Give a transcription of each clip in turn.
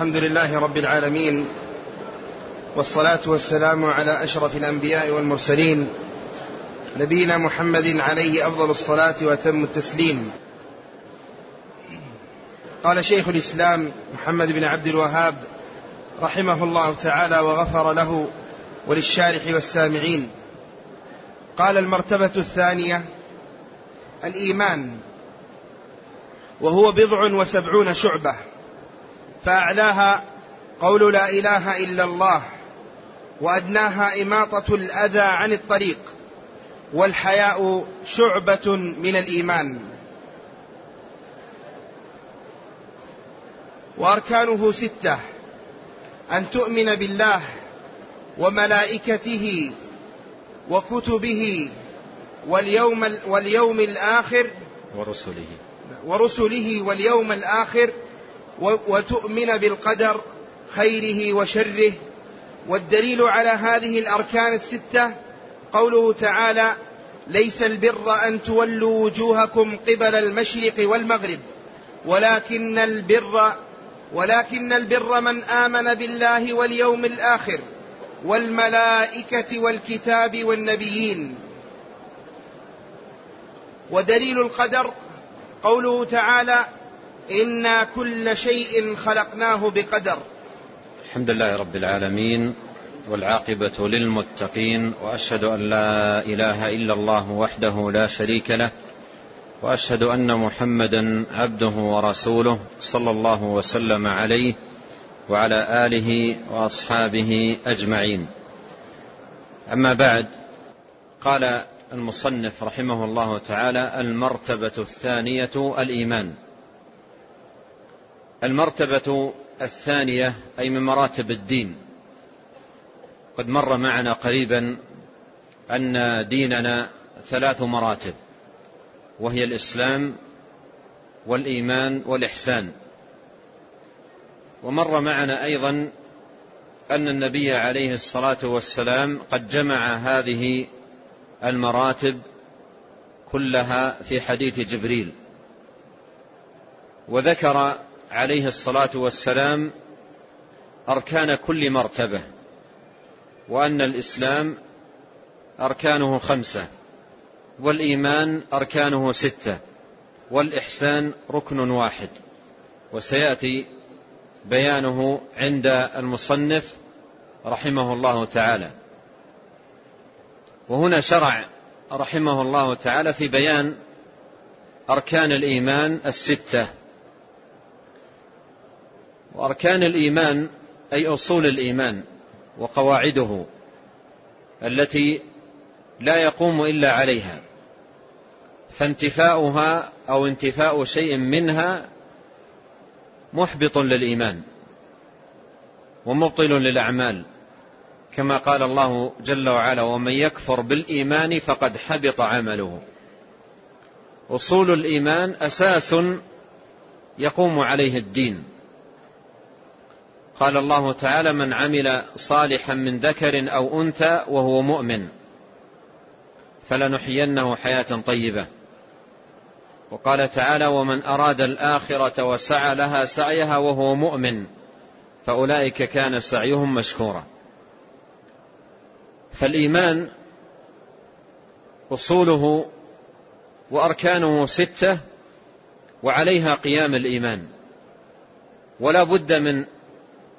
الحمد لله رب العالمين والصلاة والسلام على أشرف الأنبياء والمرسلين نبينا محمد عليه أفضل الصلاة وأتم التسليم. قال شيخ الإسلام محمد بن عبد الوهاب رحمه الله تعالى وغفر له وللشارح والسامعين. قال المرتبة الثانية الإيمان وهو بضع وسبعون شعبة. فأعلاها قول لا إله إلا الله وأدناها إماطة الأذى عن الطريق والحياء شعبة من الإيمان. وأركانه ستة أن تؤمن بالله وملائكته وكتبه واليوم, واليوم الآخر ورسله. ورسله واليوم الآخر وتؤمن بالقدر خيره وشره. والدليل على هذه الأركان الستة قوله تعالى ليس البر أن تولوا وجوهكم قبل المشرق والمغرب ولكن البر ولكن البر من آمن بالله واليوم الآخر والملائكة والكتاب والنبيين. ودليل القدر قوله تعالى إنا كل شيء خلقناه بقدر. الحمد لله رب العالمين والعاقبة للمتقين وأشهد أن لا إله إلا الله وحده لا شريك له وأشهد أن محمدا عبده ورسوله صلى الله وسلم عليه وعلى آله وأصحابه أجمعين. أما بعد قال المصنف رحمه الله تعالى المرتبة الثانية الإيمان. المرتبة الثانية أي من مراتب الدين. قد مر معنا قريبا أن ديننا ثلاث مراتب وهي الإسلام والإيمان والإحسان. ومر معنا أيضا أن النبي عليه الصلاة والسلام قد جمع هذه المراتب كلها في حديث جبريل وذكر عليه الصلاة والسلام أركان كل مرتبة وأن الإسلام أركانه خمسة والإيمان أركانه ستة والإحسان ركن واحد. وسيأتي بيانه عند المصنف رحمه الله تعالى. وهنا شرع رحمه الله تعالى في بيان أركان الإيمان الستة. وأركان الإيمان أي أصول الإيمان وقواعده التي لا يقوم إلا عليها. فانتفاؤها أو انتفاء شيء منها محبط للإيمان ومبطل للأعمال. كما قال الله جل وعلا ومن يكفر بالإيمان فقد حبط عمله. أصول الإيمان أساس يقوم عليه الدين. قال الله تعالى من عمل صالحا من ذكر أو أنثى وهو مؤمن فلنحيينه حياة طيبة. وقال تعالى ومن أراد الآخرة وسعى لها سعيها وهو مؤمن فأولئك كان سعيهم مشكورا. فالإيمان أصوله وأركانه ستة وعليها قيام الإيمان. ولا بد من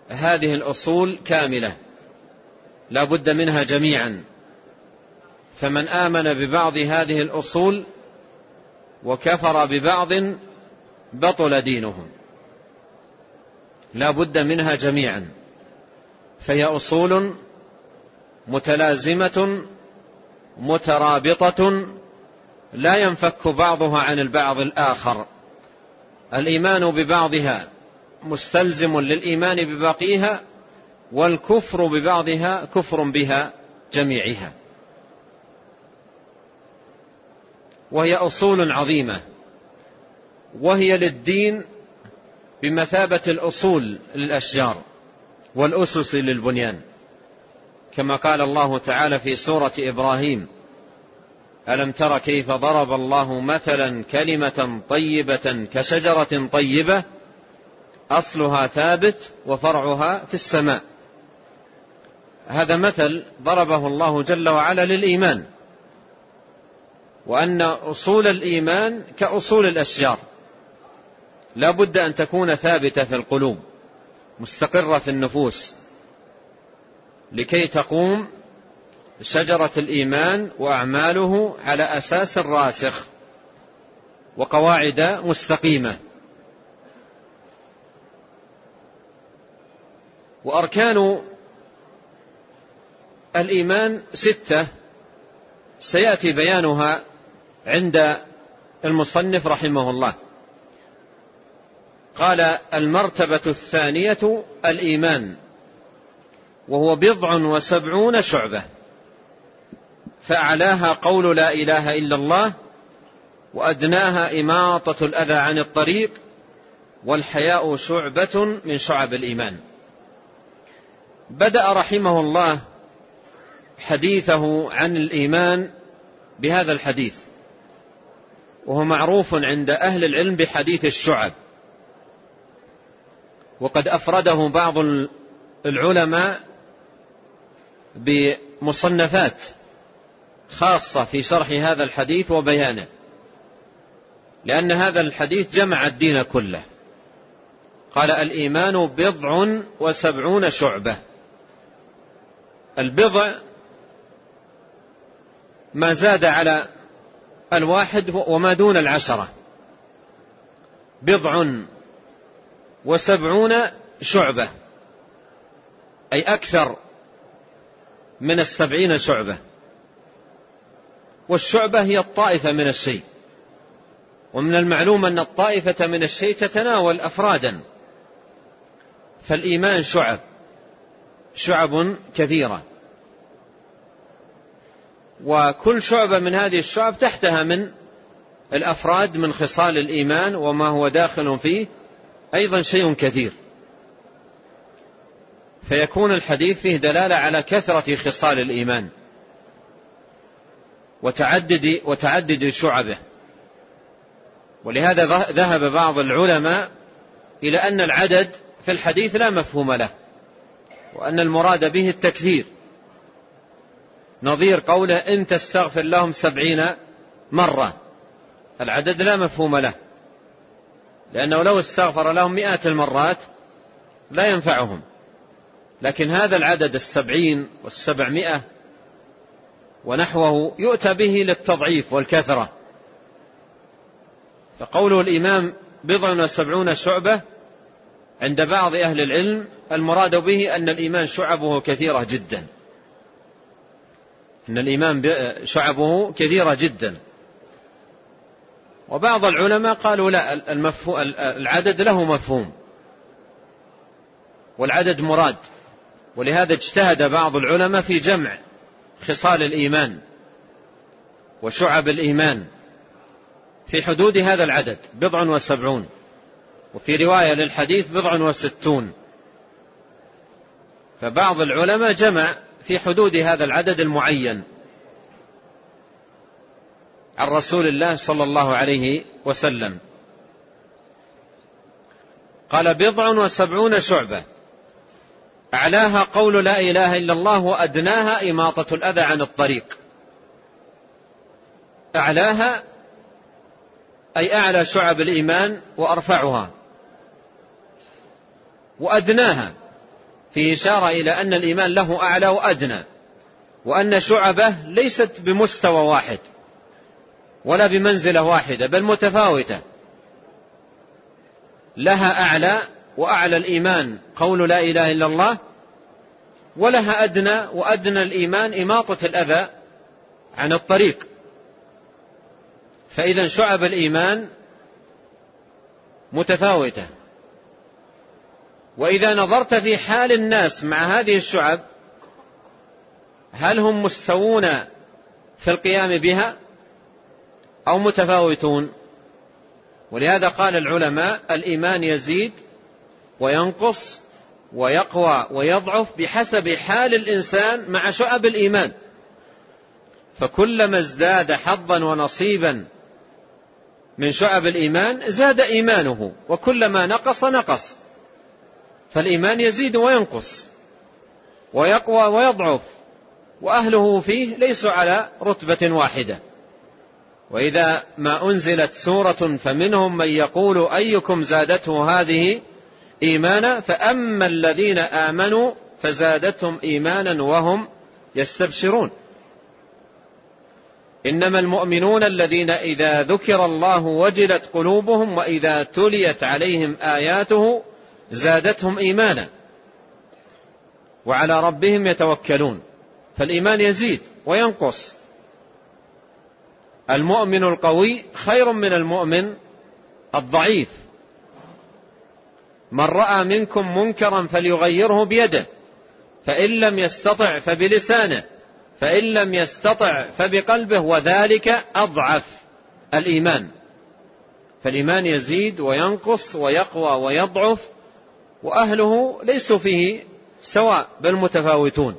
هذه الأصول كاملة. لا بد منها جميعا. فمن آمن ببعض هذه الأصول وكفر ببعض بطل دينه لا بد منها جميعا. فهي أصول متلازمة مترابطة لا ينفك بعضها عن البعض الآخر. الإيمان ببعضها مستلزم للإيمان بباقيها والكفر ببعضها كفر بها جميعها. وهي أصول عظيمة وهي للدين بمثابة الأصول للأشجار والأسس للبنيان. كما قال الله تعالى في سورة إبراهيم ألم تر كيف ضرب الله مثلا كلمة طيبة كشجرة طيبة؟ أصلها ثابت وفرعها في السماء. هذا مثل ضربه الله جل وعلا للإيمان. وأن أصول الإيمان كأصول الأشجار. لا بد أن تكون ثابتة في القلوب مستقرة في النفوس لكي تقوم شجرة الإيمان وأعماله على أساس راسخ وقواعد مستقيمة. وأركان الإيمان ستة. سيأتي بيانها عند المصنف رحمه الله. قال المرتبة الثانية الإيمان وهو بضع وسبعون شعبة فأعلاها قول لا إله إلا الله وأدناها إماطة الأذى عن الطريق والحياء شعبة من شعب الإيمان. بدأ رحمه الله حديثه عن الإيمان بهذا الحديث وهو معروف عند أهل العلم بحديث الشعب. وقد أفرده بعض العلماء بمصنفات خاصة في شرح هذا الحديث وبيانه لأن هذا الحديث جمع الدين كله. قال الإيمان بضع وسبعون شعبة. البضع ما زاد على الواحد وما دون العشرة. بضع وسبعون شعبة أي أكثر من السبعين شعبة. والشعبة هي الطائفة من الشيء. ومن المعلوم أن الطائفة من الشيء تتناول أفرادا فالإيمان شعب. شعب كثيرة. وكل شعبة من هذه الشعب تحتها من الأفراد من خصال الإيمان وما هو داخل فيه أيضا شيء كثير. فيكون الحديث فيه دلالة على كثرة خصال الإيمان وتعدد وتعدد شعبه. ولهذا ذهب بعض العلماء إلى أن العدد في الحديث لا مفهوم له. وأن المراد به التكثير نظير قوله إن تستغفر لهم سبعين مرة. العدد لا مفهوم له. لأنه لو استغفر لهم مئات المرات لا ينفعهم. لكن هذا العدد السبعين والسبعمائة ونحوه يؤتى به للتضعيف والكثرة. فقوله الإمام بضع وسبعون شعبة عند بعض أهل العلم المراد به أن الإيمان شعبه كثيرة جدا. أن الإيمان شعبه كثيرة جدا. وبعض العلماء قالوا لا العدد له مفهوم. والعدد مراد. ولهذا اجتهد بعض العلماء في جمع خصال الإيمان وشعب الإيمان في حدود هذا العدد بضع وسبعون. وفي رواية للحديث بضع وستون. فبعض العلماء جمع في حدود هذا العدد المعين عن رسول الله صلى الله عليه وسلم. قال بضع وسبعون شعبة. أعلاها قول لا إله إلا الله وأدناها إماطة الأذى عن الطريق. أعلاها أي أعلى شعب الإيمان وأرفعها. وأدناها في إشارة إلى أن الإيمان له أعلى وأدنى وأن شعبة ليست بمستوى واحد ولا بمنزلة واحدة بل متفاوتة. لها أعلى وأعلى الإيمان قول لا إله إلا الله ولها أدنى وأدنى الإيمان إماطة الأذى عن الطريق. فإذا شعب الإيمان متفاوتة. وإذا نظرت في حال الناس مع هذه الشعب هل هم مستوون في القيام بها أو متفاوتون؟ ولهذا قال العلماء الإيمان يزيد وينقص ويقوى ويضعف بحسب حال الإنسان مع شعب الإيمان. فكلما ازداد حظا ونصيبا من شعب الإيمان زاد إيمانه وكلما نقص نقص. فالإيمان يزيد وينقص ويقوى ويضعف وأهله فيه ليسوا على رتبة واحدة. وإذا ما أنزلت سورة فمنهم من يقول أيكم زادته هذه إيمانا فأما الذين آمنوا فزادتهم إيمانا وهم يستبشرون. إنما المؤمنون الذين إذا ذكر الله وجلت قلوبهم وإذا تليت عليهم آياته زادتهم إيمانا وعلى ربهم يتوكلون فالإيمان يزيد وينقص. المؤمن القوي خير من المؤمن الضعيف. من رأى منكم منكرا فليغيره بيده فإن لم يستطع فبلسانه فإن لم يستطع فبقلبه وذلك أضعف الإيمان. فالإيمان يزيد وينقص ويقوى ويضعف وأهله ليسوا فيه سواء بل متفاوتون.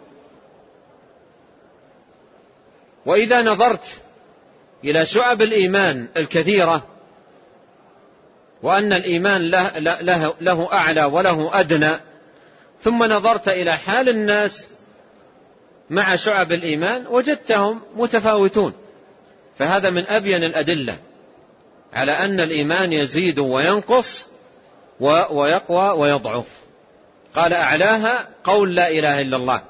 وإذا نظرت إلى شعب الإيمان الكثيرة وأن الإيمان له, له, له أعلى وله أدنى ثم نظرت إلى حال الناس مع شعب الإيمان وجدتهم متفاوتون. فهذا من أبين الأدلة على أن الإيمان يزيد وينقص ويقوى ويضعف. قال أعلاها قول لا إله إلا الله.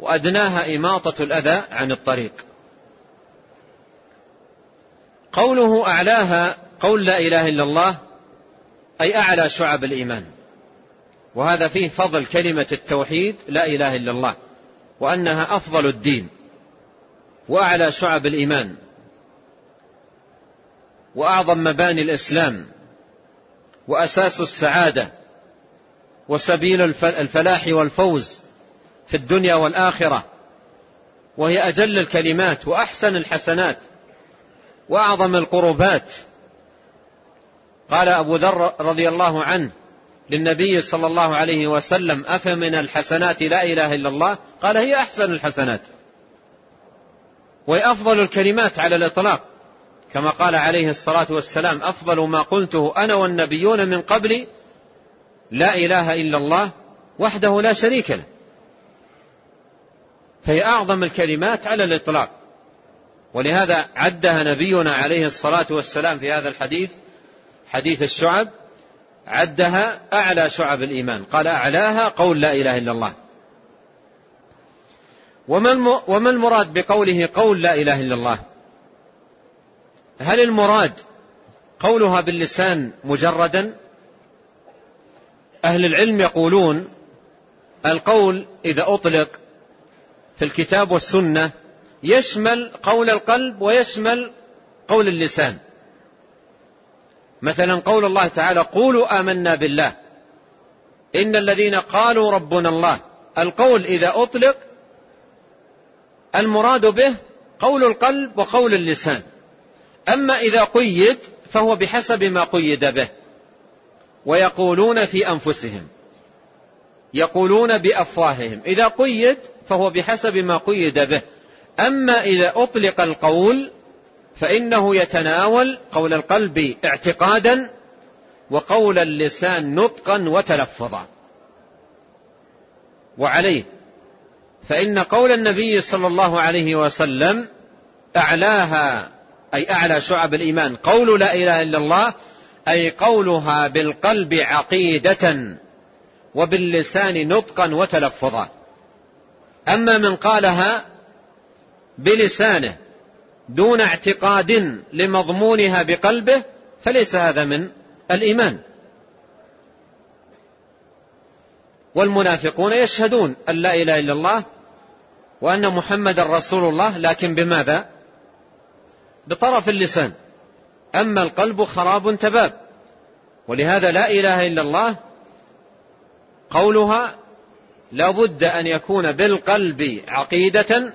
وأدناها إماطة الأذى عن الطريق. قوله أعلاها قول لا إله إلا الله أي أعلى شعب الإيمان. وهذا فيه فضل كلمة التوحيد لا إله إلا الله وأنها أفضل الدين وأعلى شعب الإيمان وأعظم مباني الإسلام وأساس السعادة وسبيل الفلاح والفوز في الدنيا والآخرة وهي أجل الكلمات وأحسن الحسنات وأعظم القربات. قال أبو ذر رضي الله عنه للنبي صلى الله عليه وسلم أفمن الحسنات لا إله إلا الله؟ قال هي أحسن الحسنات. وهي أفضل الكلمات على الإطلاق. كما قال عليه الصلاة والسلام أفضل ما قلته أنا والنبيون من قبل لا إله إلا الله وحده لا شريك له. فهي أعظم الكلمات على الإطلاق. ولهذا عدها نبينا عليه الصلاة والسلام في هذا الحديث حديث الشعب عدها أعلى شعب الإيمان. قال أعلاها قول لا إله إلا الله. وما المراد بقوله قول لا إله إلا الله؟ هل المراد قولها باللسان مجردا؟ أهل العلم يقولون القول إذا أطلق في الكتاب والسنة يشمل قول القلب ويشمل قول اللسان. مثلا قول الله تعالى قولوا آمنا بالله. إن الذين قالوا ربنا الله. القول إذا أطلق المراد به قول القلب وقول اللسان. أما إذا قيد فهو بحسب ما قيد به. ويقولون في أنفسهم. يقولون بأفواههم. إذا قيد فهو بحسب ما قيد به. أما إذا أطلق القول فإنه يتناول قول القلب اعتقادا وقول اللسان نطقا وتلفظا. وعليه. فإن قول النبي صلى الله عليه وسلم أعلاها أي أعلى شعب الإيمان. قول لا إله إلا الله أي قولها بالقلب عقيدة وباللسان نطقا وتلفظا. أما من قالها بلسانه دون اعتقاد لمضمونها بقلبه فليس هذا من الإيمان. والمنافقون يشهدون أن لا إله إلا الله وأن محمد رسول الله لكن بماذا؟ بطرف اللسان. أما القلب خراب تباب. ولهذا لا إله إلا الله قولها لابد أن يكون بالقلب عقيدة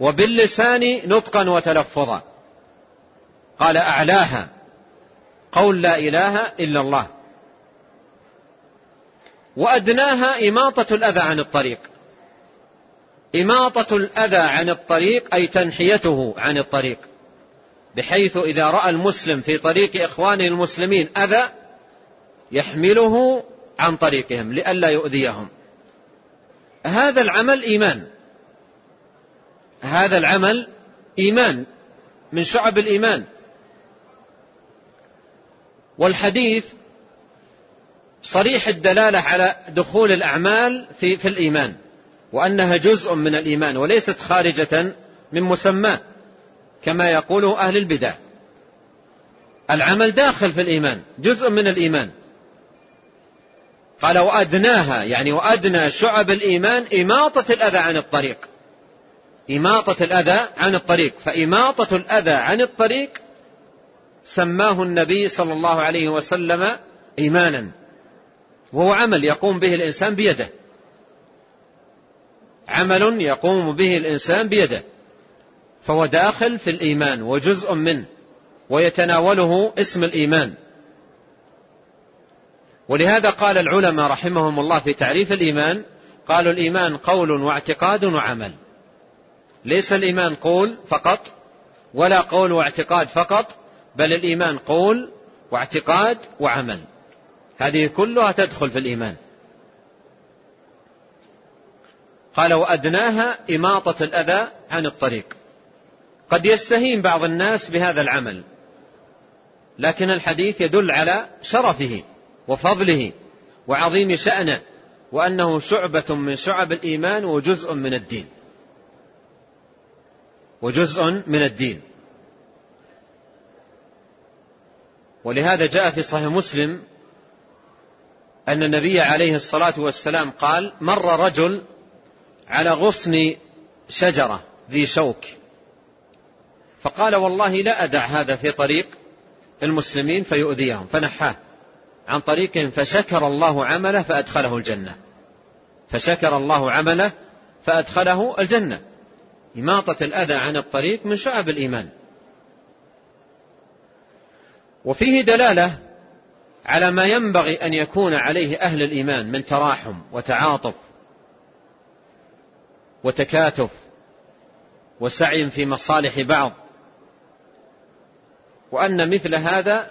وباللسان نطقا وتلفظا. قال أعلاها. قول لا إله إلا الله. وأدناها إماطة الأذى عن الطريق. إماطة الأذى عن الطريق أي تنحيته عن الطريق. بحيث إذا رأى المسلم في طريق إخوانه المسلمين أذى يحمله عن طريقهم لئلا يؤذيهم. هذا العمل إيمان. هذا العمل إيمان من شعب الإيمان. والحديث صريح الدلالة على دخول الأعمال في, في الإيمان. وأنها جزء من الإيمان وليست خارجة من مسماه كما يقول أهل البدع. العمل داخل في الإيمان جزء من الإيمان. قال وأدناها يعني وأدنى شعب الإيمان إماطة الأذى عن الطريق. إماطة الأذى عن الطريق فإماطة الأذى عن الطريق سماه النبي صلى الله عليه وسلم إيمانا. وهو عمل يقوم به الإنسان بيده. عمل يقوم به الإنسان بيده فهو داخل في الإيمان وجزء منه ويتناوله اسم الإيمان. ولهذا قال العلماء رحمهم الله في تعريف الإيمان قالوا الإيمان قول واعتقاد وعمل. ليس الإيمان قول فقط ولا قول واعتقاد فقط بل الإيمان قول واعتقاد وعمل. هذه كلها تدخل في الإيمان. قال وأدناها إماطة الأذى عن الطريق. قد يستهين بعض الناس بهذا العمل لكن الحديث يدل على شرفه وفضله وعظيم شأنه وأنه شعبة من شعب الإيمان وجزء من الدين. وجزء من الدين. ولهذا جاء في صحيح مسلم أن النبي عليه الصلاة والسلام قال مر رجل على غصن شجرة ذي شوك. فقال والله لا أدع هذا في طريق المسلمين فيؤذيهم فنحاه. عن طريقهم فشكر الله عمله فأدخله الجنة. فشكر الله عمله فأدخله الجنة. إماطة الأذى عن الطريق من شعب الإيمان. وفيه دلالة على ما ينبغي أن يكون عليه أهل الإيمان من تراحم وتعاطف وتكاتف وسعي في مصالح بعض. وأن مثل هذا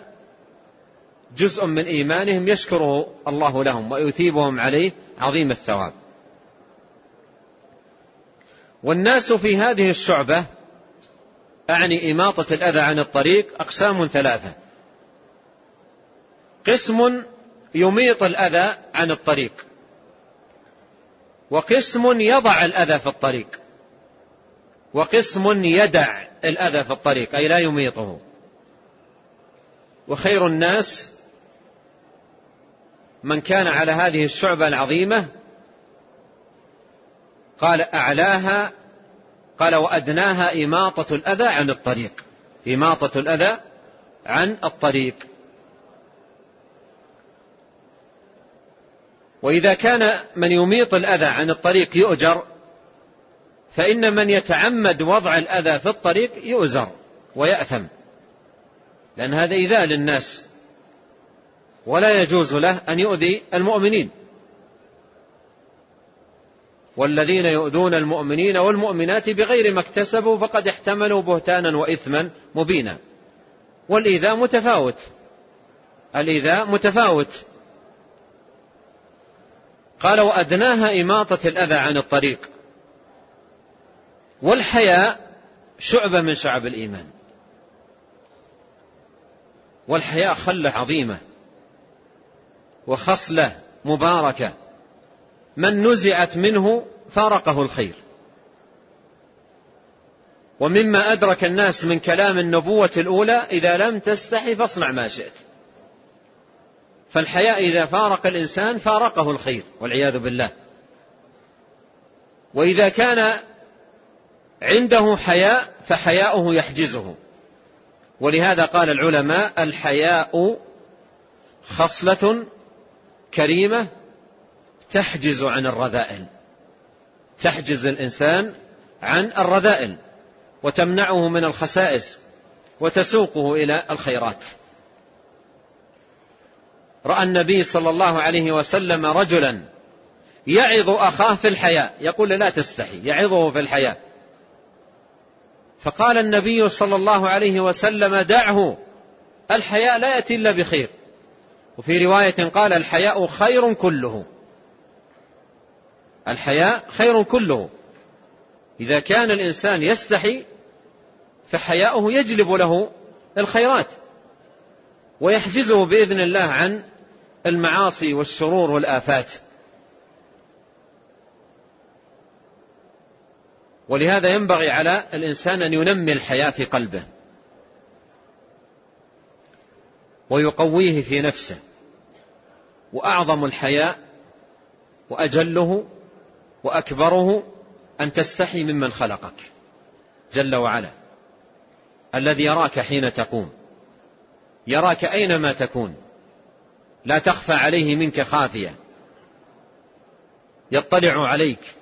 جزء من إيمانهم يشكره الله لهم ويثيبهم عليه عظيم الثواب. والناس في هذه الشعبة أعني إماطة الأذى عن الطريق أقسام ثلاثة. قسم يميط الأذى عن الطريق. وقسم يضع الأذى في الطريق. وقسم يدع الأذى في الطريق أي لا يميطه. وخير الناس من كان على هذه الشعبة العظيمة قال أعلاها قال وأدناها إماطة الأذى عن الطريق. إماطة الأذى عن الطريق. وإذا كان من يميط الأذى عن الطريق يؤجر فإن من يتعمد وضع الأذى في الطريق يؤزر ويأثم. لأن هذا إيذاء للناس ولا يجوز له أن يؤذي المؤمنين. والذين يؤذون المؤمنين والمؤمنات بغير ما اكتسبوا فقد احتملوا بهتانا وإثما مبينا. والإيذاء متفاوت الإيذاء متفاوت. قال وأدناها إماطة الأذى عن الطريق. والحياء شعبة من شعب الإيمان. والحياء خلة عظيمة وخصلة مباركة. من نزعت منه فارقه الخير. ومما أدرك الناس من كلام النبوة الأولى إذا لم تستحي فاصنع ما شئت. فالحياء إذا فارق الإنسان فارقه الخير والعياذ بالله. وإذا كان عنده حياء فحياؤه يحجزه. ولهذا قال العلماء الحياء خصلة كريمة تحجز عن الرذائل. تحجز الإنسان عن الرذائل. وتمنعه من الخسائس. وتسوقه إلى الخيرات. رأى النبي صلى الله عليه وسلم رجلا يعظ أخاه في الحياء يقول لا تستحي يعظه في الحياء فقال النبي صلى الله عليه وسلم دعه الحياء لا يأتي إلا بخير. وفي رواية قال الحياء خير كله. الحياء خير كله. إذا كان الإنسان يستحي فحياؤه يجلب له الخيرات. ويحجزه بإذن الله عن المعاصي والشرور والآفات. ولهذا ينبغي على الإنسان أن ينمي الحياة في قلبه ويقويه في نفسه. وأعظم الحياء وأجله وأكبره أن تستحي ممن خلقك جل وعلا. الذي يراك حين تقوم يراك أينما تكون لا تخفى عليه منك خافية. يطلع عليك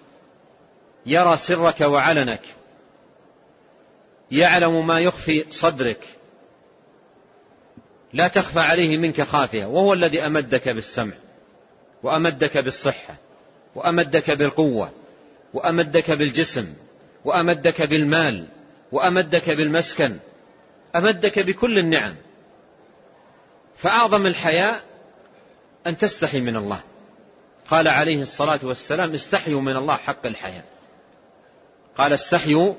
يرى سرك وعلنك يعلم ما يخفي صدرك. لا تخفى عليه منك خافية. وهو الذي أمدك بالسمع وأمدك بالصحة وأمدك بالقوة وأمدك بالجسم وأمدك بالمال وأمدك بالمسكن أمدك بكل النعم. فأعظم الحياء أن تستحي من الله. قال عليه الصلاة والسلام استحيوا من الله حق الحياء قال استحيوا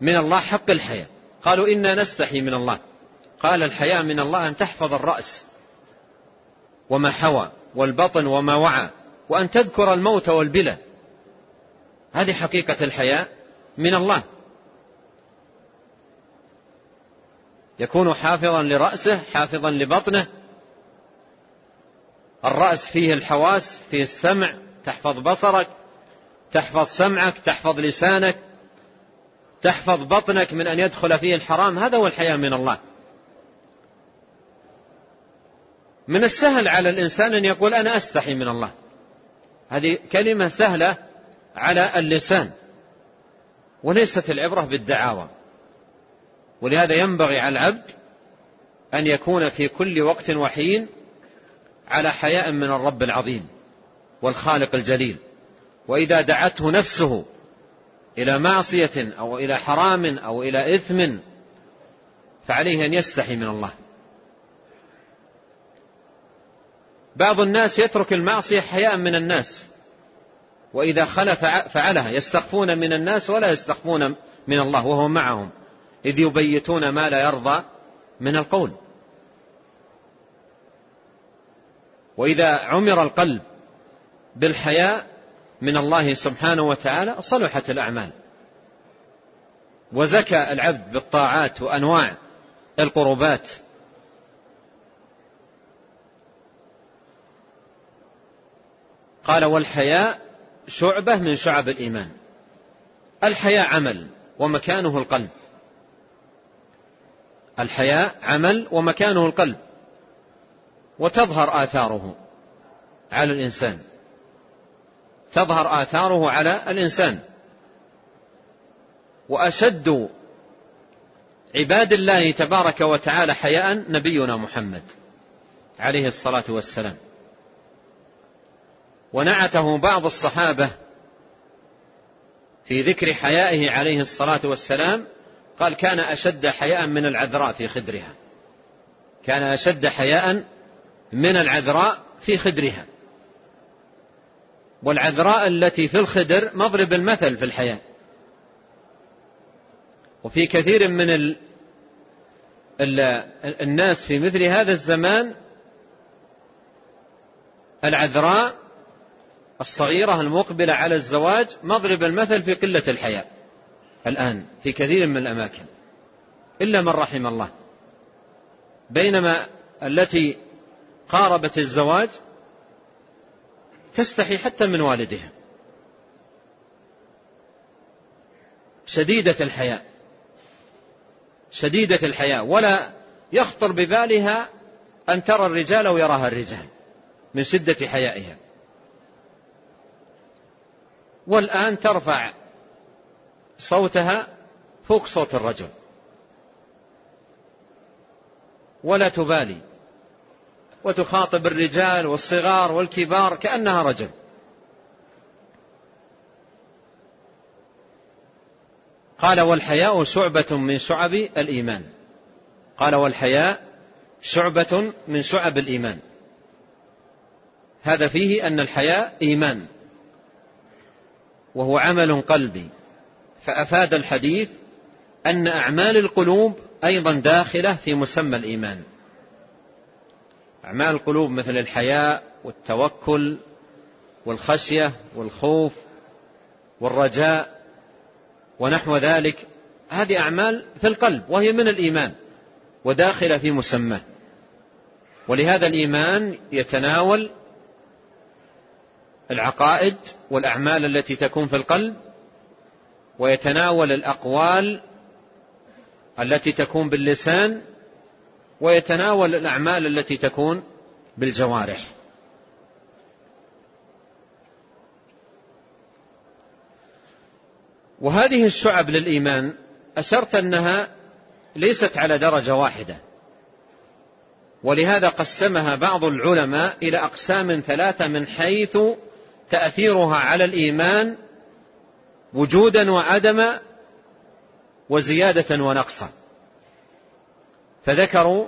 من الله حق الحياء قالوا إنا نستحي من الله. قال الحياء من الله أن تحفظ الرأس وما حوى والبطن وما وعى وأن تذكر الموت والبلى. هذه حقيقة الحياء من الله. يكون حافظا لرأسه حافظا لبطنه الرأس فيه الحواس فيه السمع تحفظ بصرك تحفظ سمعك تحفظ لسانك تحفظ بطنك من أن يدخل فيه الحرام. هذا هو الحياء من الله. من السهل على الإنسان أن يقول أنا أستحي من الله. هذه كلمة سهلة على اللسان وليست العبرة بالدعاوى. ولهذا ينبغي على العبد أن يكون في كل وقت وحين على حياء من الرب العظيم والخالق الجليل. وإذا دعته نفسه إلى معصية أو إلى حرام أو إلى إثم فعليه أن يستحي من الله. بعض الناس يترك المعصية حياء من الناس وإذا خلف فعلها. يستخفون من الناس ولا يستخفون من الله وهو معهم إذ يبيتون ما لا يرضى من القول. وإذا عمر القلب بالحياء من الله سبحانه وتعالى صلحت الأعمال. وزكى العبد بالطاعات وأنواع القربات. قال والحياء شعبة من شعب الإيمان. الحياء عمل ومكانه القلب. الحياء عمل ومكانه القلب. وتظهر آثاره على الإنسان. تظهر آثاره على الإنسان. وأشد عباد الله تبارك وتعالى حياء نبينا محمد عليه الصلاة والسلام. ونعته بعض الصحابة في ذكر حيائه عليه الصلاة والسلام قال كان أشد حياء من العذراء في خدرها. كان أشد حياء من العذراء في خدرها. والعذراء التي في الخدر مضرب المثل في الحياة. وفي كثير من ال ال الناس في مثل هذا الزمان العذراء الصغيرة المقبلة على الزواج مضرب المثل في قلة الحياء الآن في كثير من الأماكن. إلا من رحم الله. بينما التي قاربت الزواج تستحي حتى من والدها. شديدة الحياء. شديدة الحياء. ولا يخطر ببالها أن ترى الرجال أو يراها الرجال من شدة حيائها. والآن ترفع صوتها فوق صوت الرجل. ولا تبالي. وتخاطب الرجال والصغار والكبار كأنها رجل. قال والحياء شعبة من شعب الإيمان. قال والحياء شعبة من شعب الإيمان. هذا فيه أن الحياء إيمان. وهو عمل قلبي. فأفاد الحديث أن أعمال القلوب أيضا داخلة في مسمى الإيمان. أعمال القلوب مثل الحياء والتوكل والخشية والخوف والرجاء ونحو ذلك هذه أعمال في القلب وهي من الإيمان وداخلة في مسماه ولهذا الإيمان يتناول العقائد والأعمال التي تكون في القلب ويتناول الأقوال التي تكون باللسان ويتناول الأعمال التي تكون بالجوارح. وهذه الشعب للإيمان أشرت أنها ليست على درجة واحدة. ولهذا قسمها بعض العلماء إلى أقسام ثلاثة من حيث تأثيرها على الإيمان وجودا وعدما وزيادة ونقصا. فذكروا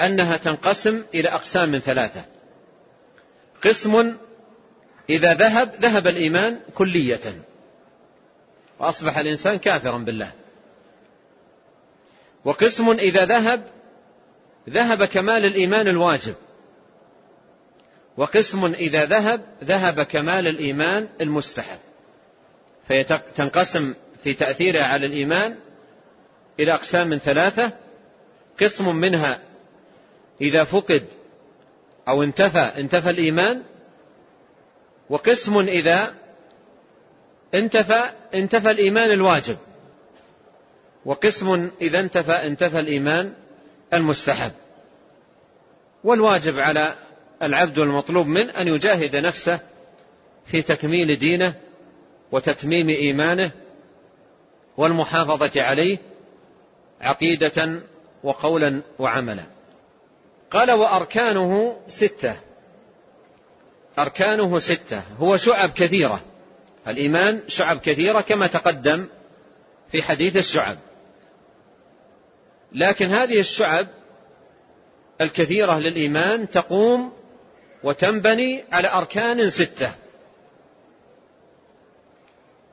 أنها تنقسم إلى أقسام ثلاثة. قسم إذا ذهب ذهب الإيمان كلية. وأصبح الإنسان كافرا بالله. وقسم إذا ذهب ذهب كمال الإيمان الواجب. وقسم إذا ذهب ذهب كمال الإيمان المستحب. فتنقسم في تأثيرها على الإيمان إلى أقسام من ثلاثة. قسم منها إذا فقد أو انتفى انتفى الإيمان وقسم إذا انتفى انتفى الإيمان الواجب وقسم إذا انتفى انتفى الإيمان المستحب. والواجب على العبد المطلوب من أن يجاهد نفسه في تكميل دينه وتتميم إيمانه والمحافظة عليه عقيدة وقولا وعملا. قال وأركانه ستة. أركانه ستة. هو شعب كثيرة. الإيمان شعب كثيرة كما تقدم في حديث الشعب. لكن هذه الشعب الكثيرة للإيمان تقوم وتنبني على أركان ستة.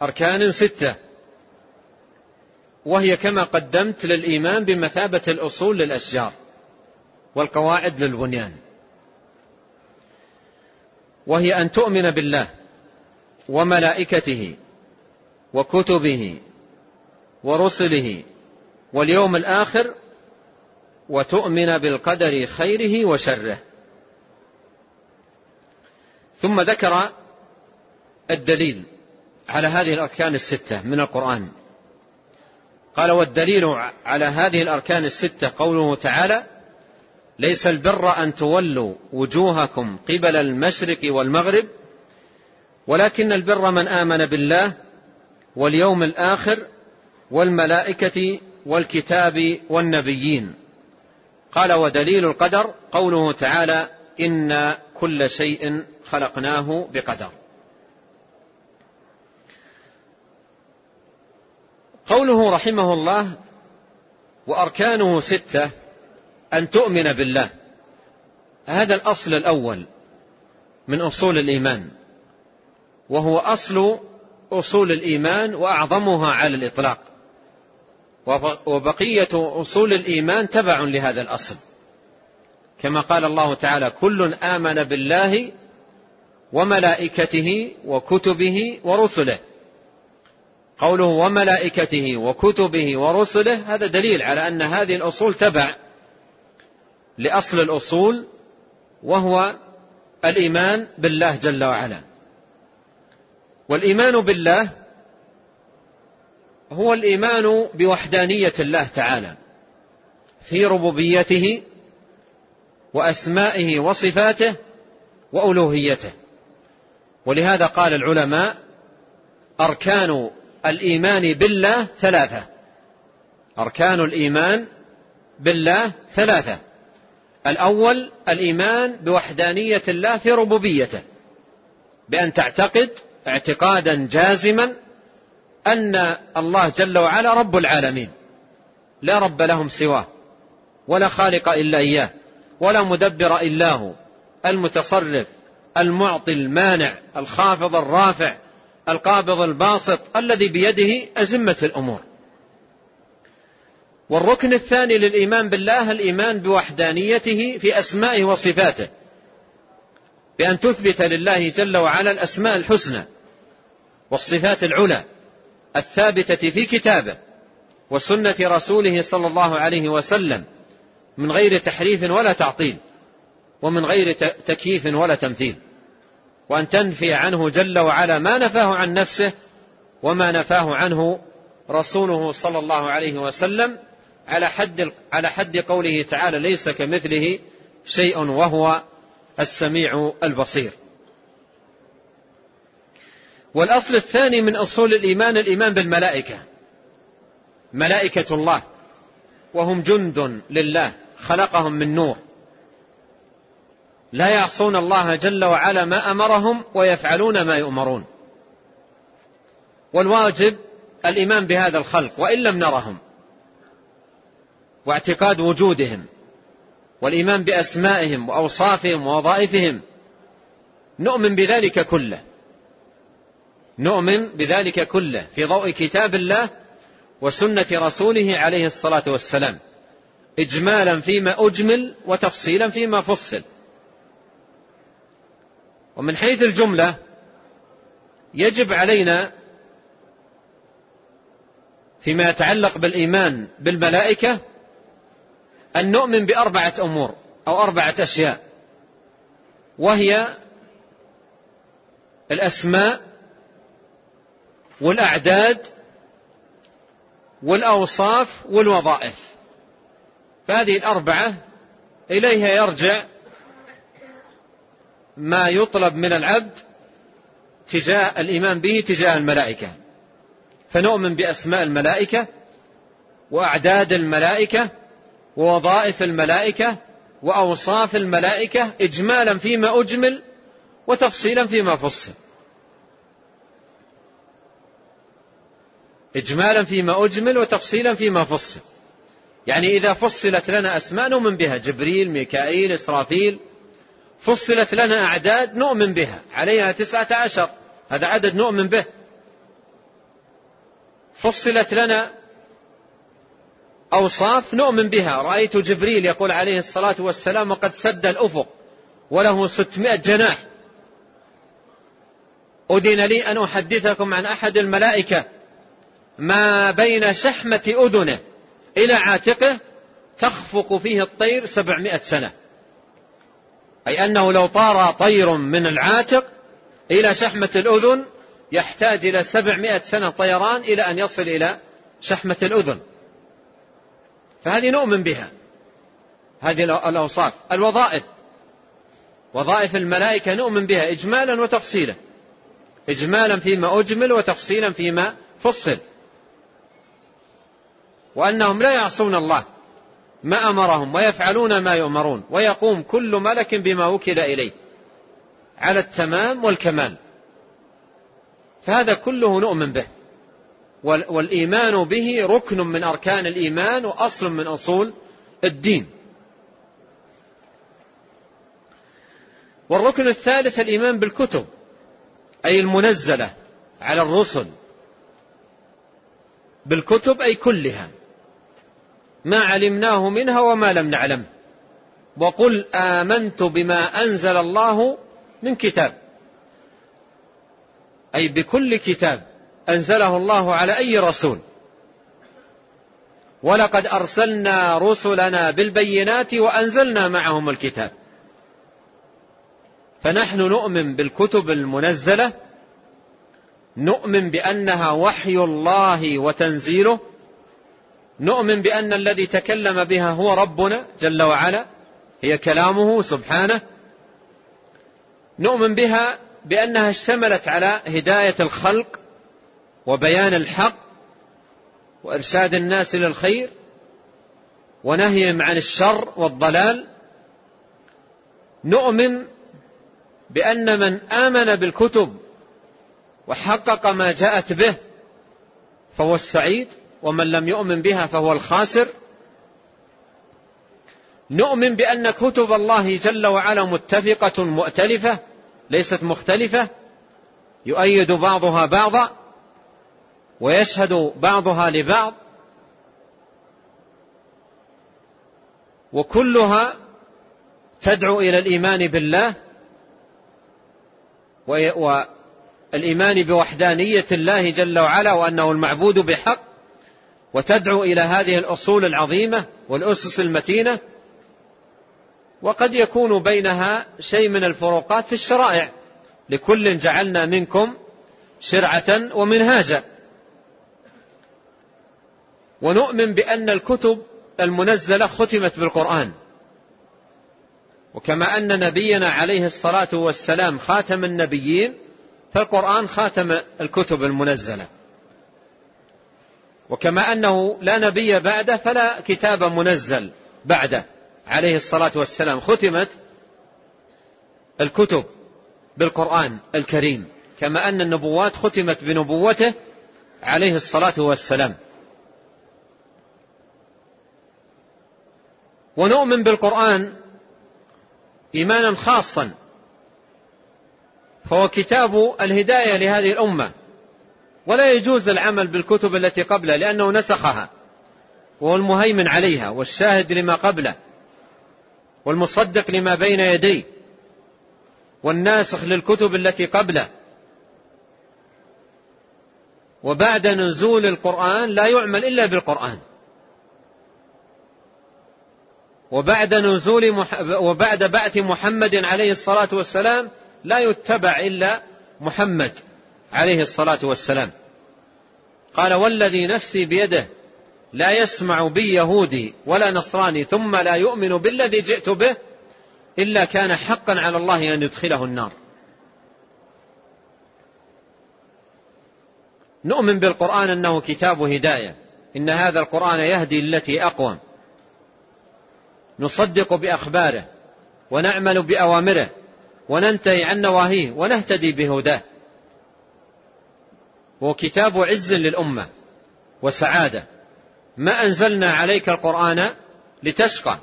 أركان ستة. وهي كما قدمت للإيمان بمثابة الأصول للأشجار والقواعد للبنيان. وهي أن تؤمن بالله وملائكته وكتبه ورسله واليوم الآخر وتؤمن بالقدر خيره وشره. ثم ذكر الدليل على هذه الأركان الستة من القرآن. قال والدليل على هذه الأركان الستة قوله تعالى ليس البر أن تولوا وجوهكم قبل المشرق والمغرب ولكن البر من آمن بالله واليوم الآخر والملائكة والكتاب والنبيين. قال ودليل القدر قوله تعالى إن كل شيء خلقناه بقدر. قوله رحمه الله وأركانه ستة أن تؤمن بالله. هذا الأصل الأول من أصول الإيمان وهو أصل أصول الإيمان وأعظمها على الإطلاق. وبقية أصول الإيمان تبع لهذا الأصل. كما قال الله تعالى كل آمن بالله وملائكته وكتبه ورسله. قوله وملائكته وكتبه ورسله هذا دليل على أن هذه الأصول تبع لأصل الأصول وهو الإيمان بالله جل وعلا. والإيمان بالله هو الإيمان بوحدانية الله تعالى في ربوبيته وأسمائه وصفاته وألوهيته. ولهذا قال العلماء أركان الإيمان بالله ثلاثة. أركان الإيمان بالله ثلاثة. الأول الإيمان بوحدانية الله في ربوبيته. بأن تعتقد اعتقادا جازما أن الله جل وعلا رب العالمين. لا رب لهم سواه. ولا خالق إلا إياه. ولا مدبر إلا هو. المتصرف المعطي المانع الخافض الرافع. القابض الباسط الذي بيده أزمة الأمور. والركن الثاني للإيمان بالله الإيمان بوحدانيته في أسمائه وصفاته بأن تثبت لله جل وعلا الأسماء الحسنى والصفات العلى الثابتة في كتابه وسنة رسوله صلى الله عليه وسلم من غير تحريف ولا تعطيل ومن غير تكييف ولا تمثيل. وأن تنفي عنه جل وعلا ما نفاه عن نفسه وما نفاه عنه رسوله صلى الله عليه وسلم على حد على حد قوله تعالى ليس كمثله شيء وهو السميع البصير. والأصل الثاني من أصول الإيمان الإيمان بالملائكة. ملائكة الله وهم جند لله خلقهم من نور لا يعصون الله جل وعلا ما أمرهم ويفعلون ما يؤمرون. والواجب الإيمان بهذا الخلق وإن لم نرهم. واعتقاد وجودهم والإيمان بأسمائهم وأوصافهم ووظائفهم. نؤمن بذلك كله. نؤمن بذلك كله في ضوء كتاب الله وسنة رسوله عليه الصلاة والسلام. اجمالا فيما أجمل وتفصيلا فيما فصل. ومن حيث الجملة يجب علينا فيما يتعلق بالإيمان بالملائكة أن نؤمن بأربعة أمور أو أربعة أشياء وهي الأسماء والأعداد والأوصاف والوظائف. فهذه الأربعة إليها يرجع ما يطلب من العبد تجاه الإيمان به تجاه الملائكة. فنؤمن بأسماء الملائكة وأعداد الملائكة ووظائف الملائكة وأوصاف الملائكة إجمالا فيما أجمل وتفصيلا فيما فصل. إجمالا فيما أجمل وتفصيلا فيما فصل. يعني إذا فصلت لنا أسماء نؤمن بها. جبريل ميكائيل إسرافيل فصلت لنا أعداد نؤمن بها. عليها تسعة عشر. هذا عدد نؤمن به. فصلت لنا أوصاف نؤمن بها. رأيت جبريل يقول عليه الصلاة والسلام وقد سد الأفق وله ستمائة جناح. أذن لي أن أحدثكم عن أحد الملائكة ما بين شحمة أذنه إلى عاتقه تخفق فيه الطير سبعمائة سنة. أي أنه لو طار طير من العاتق إلى شحمة الأذن يحتاج إلى سبعمائة سنة طيران إلى أن يصل إلى شحمة الأذن. فهذه نؤمن بها. هذه الأوصاف. الوظائف. وظائف الملائكة نؤمن بها إجمالا وتفصيلا. إجمالا فيما أجمل وتفصيلا فيما فصل. وأنهم لا يعصون الله. ما أمرهم ويفعلون ما يؤمرون ويقوم كل ملك بما وكل إليه على التمام والكمال. فهذا كله نؤمن به. والإيمان به ركن من أركان الإيمان وأصل من أصول الدين. والركن الثالث الإيمان بالكتب أي المنزلة على الرسل. بالكتب أي كلها. ما علمناه منها وما لم نعلم. وقل آمنت بما أنزل الله من كتاب. أي بكل كتاب أنزله الله على أي رسول. ولقد أرسلنا رسلنا بالبينات وأنزلنا معهم الكتاب. فنحن نؤمن بالكتب المنزلة. نؤمن بأنها وحي الله وتنزيله. نؤمن بأن الذي تكلم بها هو ربنا جل وعلا هي كلامه سبحانه. نؤمن بها بأنها اشتملت على هداية الخلق وبيان الحق وإرشاد الناس إلى الخير ونهيهم عن الشر والضلال. نؤمن بأن من آمن بالكتب وحقق ما جاءت به فهو السعيد. ومن لم يؤمن بها فهو الخاسر. نؤمن بأن كتب الله جل وعلا متفقة مؤتلفة ليست مختلفة يؤيد بعضها بعضا ويشهد بعضها لبعض وكلها تدعو إلى الإيمان بالله والإيمان بوحدانية الله جل وعلا وأنه المعبود بحق وتدعو إلى هذه الأصول العظيمة والأسس المتينة وقد يكون بينها شيء من الفروقات في الشرائع. لكل جعلنا منكم شرعة ومنهاجا. ونؤمن بأن الكتب المنزلة ختمت بالقرآن. وكما أن نبينا عليه الصلاة والسلام خاتم النبيين فالقرآن خاتم الكتب المنزلة. وكما أنه لا نبي بعده فلا كتاب منزل بعده. عليه الصلاة والسلام ختمت الكتب بالقرآن الكريم. كما أن النبوات ختمت بنبوته عليه الصلاة والسلام. ونؤمن بالقرآن إيمانا خاصا. فهو كتاب الهداية لهذه الأمة. ولا يجوز العمل بالكتب التي قبله لأنه نسخها. وهو المهيمن عليها والشاهد لما قبله والمصدق لما بين يديه والناسخ للكتب التي قبله. وبعد نزول القرآن لا يعمل إلا بالقرآن. وبعد نزول مح... وبعد بعث محمد عليه الصلاة والسلام لا يتبع إلا محمد. عليه الصلاة والسلام. قال والذي نفسي بيده لا يسمع بي يهودي ولا نصراني ثم لا يؤمن بالذي جئت به إلا كان حقا على الله أن يدخله النار. نؤمن بالقرآن أنه كتاب هداية إن هذا القرآن يهدي التي أقوم نصدق بأخباره ونعمل بأوامره وننتهي عن نواهيه ونهتدي بهداه. هو كتاب عز للأمة وسعادة. ما أنزلنا عليك القرآن لتشقى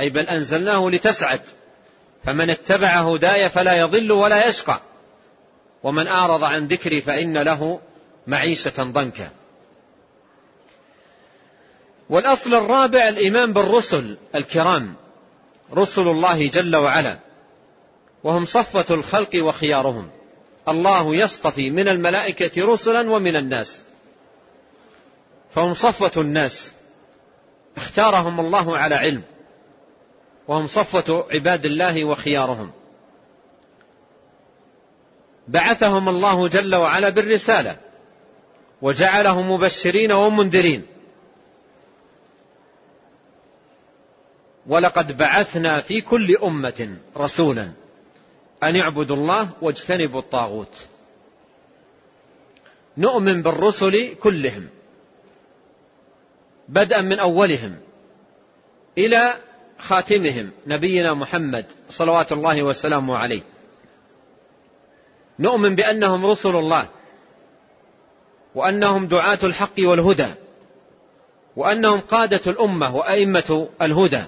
أي بل أنزلناه لتسعد. فمن اتبع هداي فلا يضل ولا يشقى. ومن أعرض عن ذكري فإن له معيشة ضنكا. والأصل الرابع الإيمان بالرسل الكرام رسل الله جل وعلا. وهم صفة الخلق وخيارهم. الله يصطفي من الملائكة رسلا ومن الناس. فهم صفوة الناس. اختارهم الله على علم. وهم صفوة عباد الله وخيارهم. بعثهم الله جل وعلا بالرسالة. وجعلهم مبشرين ومنذرين. ولقد بعثنا في كل أمة رسولا. أن اعبدوا الله واجتنبوا الطاغوت. نؤمن بالرسل كلهم بدءا من أولهم إلى خاتمهم نبينا محمد صلوات الله وسلامه عليه. نؤمن بأنهم رسل الله وأنهم دعاة الحق والهدى وأنهم قادة الأمة وأئمة الهدى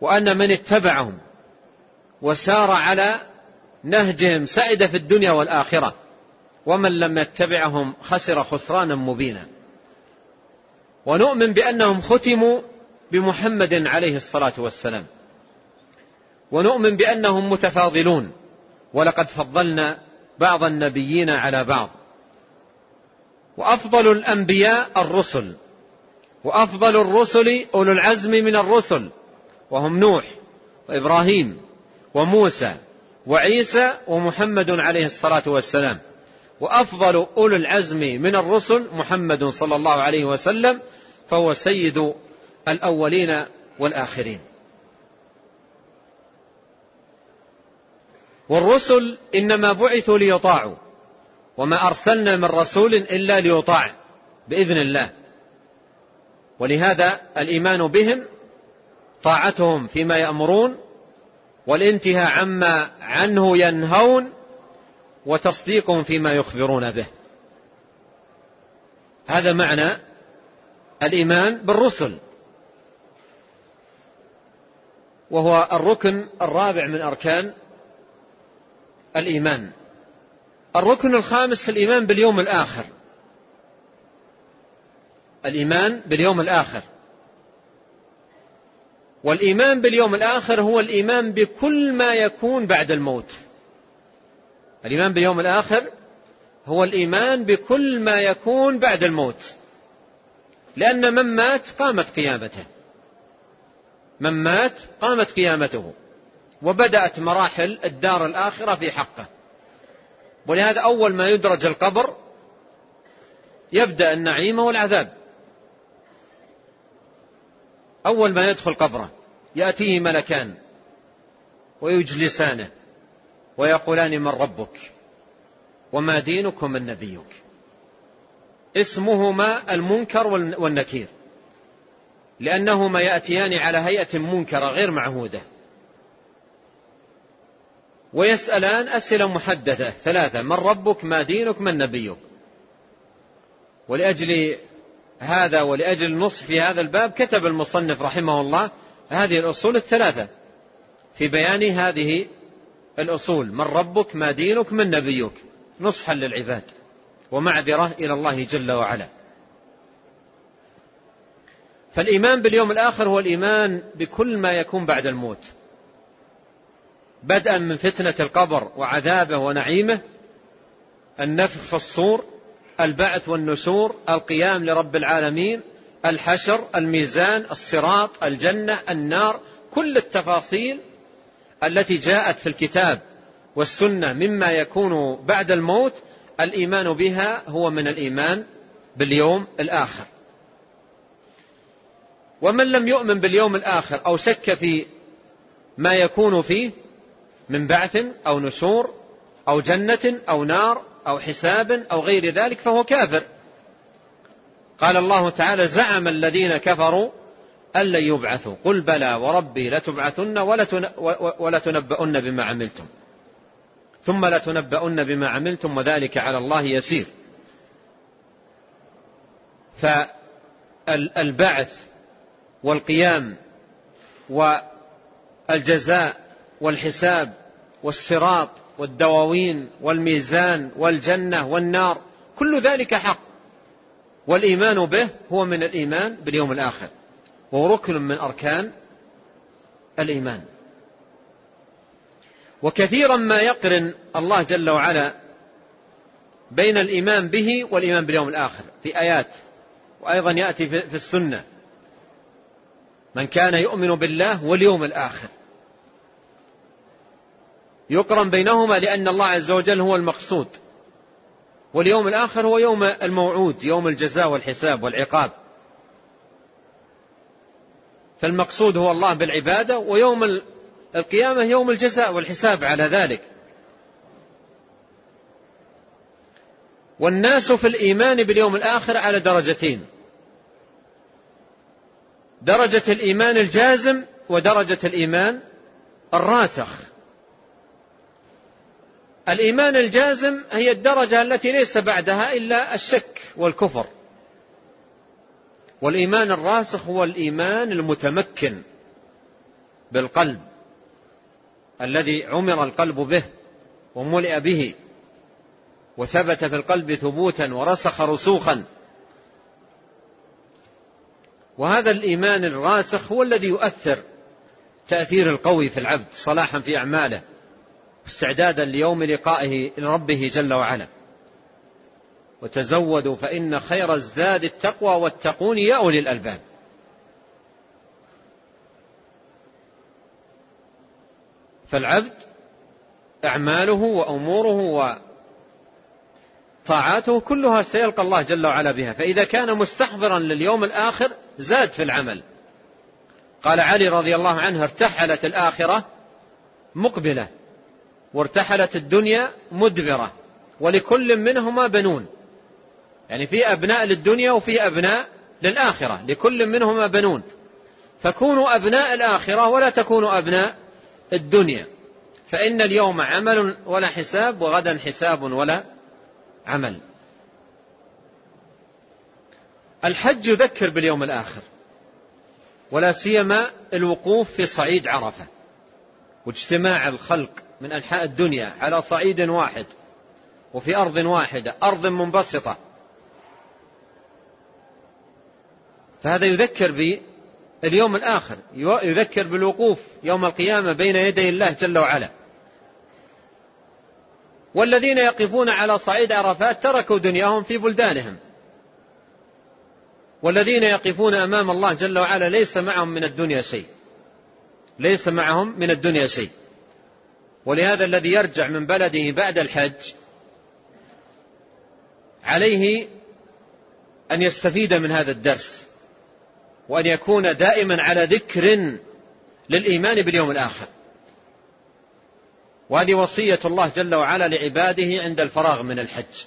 وأن من اتبعهم وسار على نهجهم سعد في الدنيا والآخرة. ومن لم يتبعهم خسر خسرانا مبينا. ونؤمن بأنهم ختموا بمحمد عليه الصلاة والسلام. ونؤمن بأنهم متفاضلون. ولقد فضلنا بعض النبيين على بعض. وأفضل الأنبياء الرسل. وأفضل الرسل أولو العزم من الرسل. وهم نوح وإبراهيم. وموسى وعيسى ومحمد عليه الصلاة والسلام. وأفضل أولو العزم من الرسل محمد صلى الله عليه وسلم فهو سيد الأولين والآخرين. والرسل إنما بعثوا ليطاعوا وما أرسلنا من رسول إلا ليطاع بإذن الله. ولهذا الإيمان بهم طاعتهم فيما يأمرون والانتهاء عما عنه ينهون وتصديقهم فيما يخبرون به. هذا معنى الإيمان بالرسل. وهو الركن الرابع من أركان الإيمان. الركن الخامس الإيمان باليوم الآخر. الإيمان باليوم الآخر. والإيمان باليوم الآخر هو الإيمان بكل ما يكون بعد الموت. الإيمان باليوم الآخر هو الإيمان بكل ما يكون بعد الموت. لأن من مات قامت قيامته. من مات قامت قيامته. وبدأت مراحل الدار الآخرة في حقه. ولهذا أول ما يدرج القبر يبدأ النعيم والعذاب. أول ما يدخل قبره يأتيه ملكان ويجلسانه ويقولان من ربك وما دينك ومن نبيك. اسمهما المنكر والنكير. لأنهما يأتيان على هيئة منكرة غير معهودة. ويسألان أسئلة محددة ثلاثة من ربك ما دينك من نبيك. ولأجل هذا ولأجل النص في هذا الباب كتب المصنف رحمه الله هذه الأصول الثلاثة في بيان هذه الأصول من ربك ما دينك من نبيك. نصحا للعباد ومعذرة إلى الله جل وعلا. فالإيمان باليوم الآخر هو الإيمان بكل ما يكون بعد الموت. بدءا من فتنة القبر وعذابه ونعيمه النفخ في الصور البعث والنشور القيام لرب العالمين الحشر الميزان الصراط الجنة النار كل التفاصيل التي جاءت في الكتاب والسنة مما يكون بعد الموت الإيمان بها هو من الإيمان باليوم الآخر. ومن لم يؤمن باليوم الآخر أو شك في ما يكون فيه من بعث أو نشور أو جنة أو نار أو حساب أو غير ذلك فهو كافر. قال الله تعالى زعم الذين كفروا أن لن يبعثوا. قل بلى وربي لتبعثن ولتنبؤن بما عملتم. ثم لتنبؤن بما عملتم وذلك على الله يسير. فالبعث والقيام والجزاء والحساب والصراط والدواوين والميزان والجنة والنار كل ذلك حق. والإيمان به هو من الإيمان باليوم الآخر. وهو ركن من أركان الإيمان. وكثيرا ما يقرن الله جل وعلا بين الإيمان به والإيمان باليوم الآخر. في آيات وأيضا يأتي في السنة. من كان يؤمن بالله واليوم الآخر. يقرن بينهما لأن الله عز وجل هو المقصود. واليوم الآخر هو يوم الموعود يوم الجزاء والحساب والعقاب. فالمقصود هو الله بالعبادة ويوم القيامة يوم الجزاء والحساب على ذلك. والناس في الإيمان باليوم الآخر على درجتين. درجة الإيمان الجازم ودرجة الإيمان الراسخ. الإيمان الجازم هي الدرجة التي ليس بعدها إلا الشك والكفر. والإيمان الراسخ هو الإيمان المتمكن بالقلب الذي عمر القلب به وملئ به وثبت في القلب ثبوتا ورسخ رسوخا. وهذا الإيمان الراسخ هو الذي يؤثر تأثير القوي في العبد صلاحا في أعماله. استعدادا ليوم لقائه لربه جل وعلا. وتزودوا فإن خير الزاد التقوى واتقون يا أولي الألباب. فالعبد أعماله وأموره وطاعاته كلها سيلقى الله جل وعلا بها. فإذا كان مستحضرا لليوم الآخر زاد في العمل. قال علي رضي الله عنه ارتحلت الآخرة مقبلة. وارتحلت الدنيا مدبرة. ولكل منهما بنون. يعني في أبناء للدنيا وفي أبناء للآخرة. لكل منهما بنون. فكونوا أبناء الآخرة ولا تكونوا أبناء الدنيا. فإن اليوم عمل ولا حساب وغدا حساب ولا عمل. الحج يذكر باليوم الآخر. ولا سيما الوقوف في صعيد عرفة. واجتماع الخلق من أنحاء الدنيا على صعيد واحد وفي أرض واحدة أرض منبسطة. فهذا يذكر باليوم الآخر يذكر بالوقوف يوم القيامة بين يدي الله جل وعلا. والذين يقفون على صعيد عرفات تركوا دنياهم في بلدانهم. والذين يقفون أمام الله جل وعلا ليس معهم من الدنيا شيء. ليس معهم من الدنيا شيء. ولهذا الذي يرجع من بلده بعد الحج عليه أن يستفيد من هذا الدرس وأن يكون دائما على ذكر للإيمان باليوم الآخر. وهذه وصية الله جل وعلا لعباده عند الفراغ من الحج.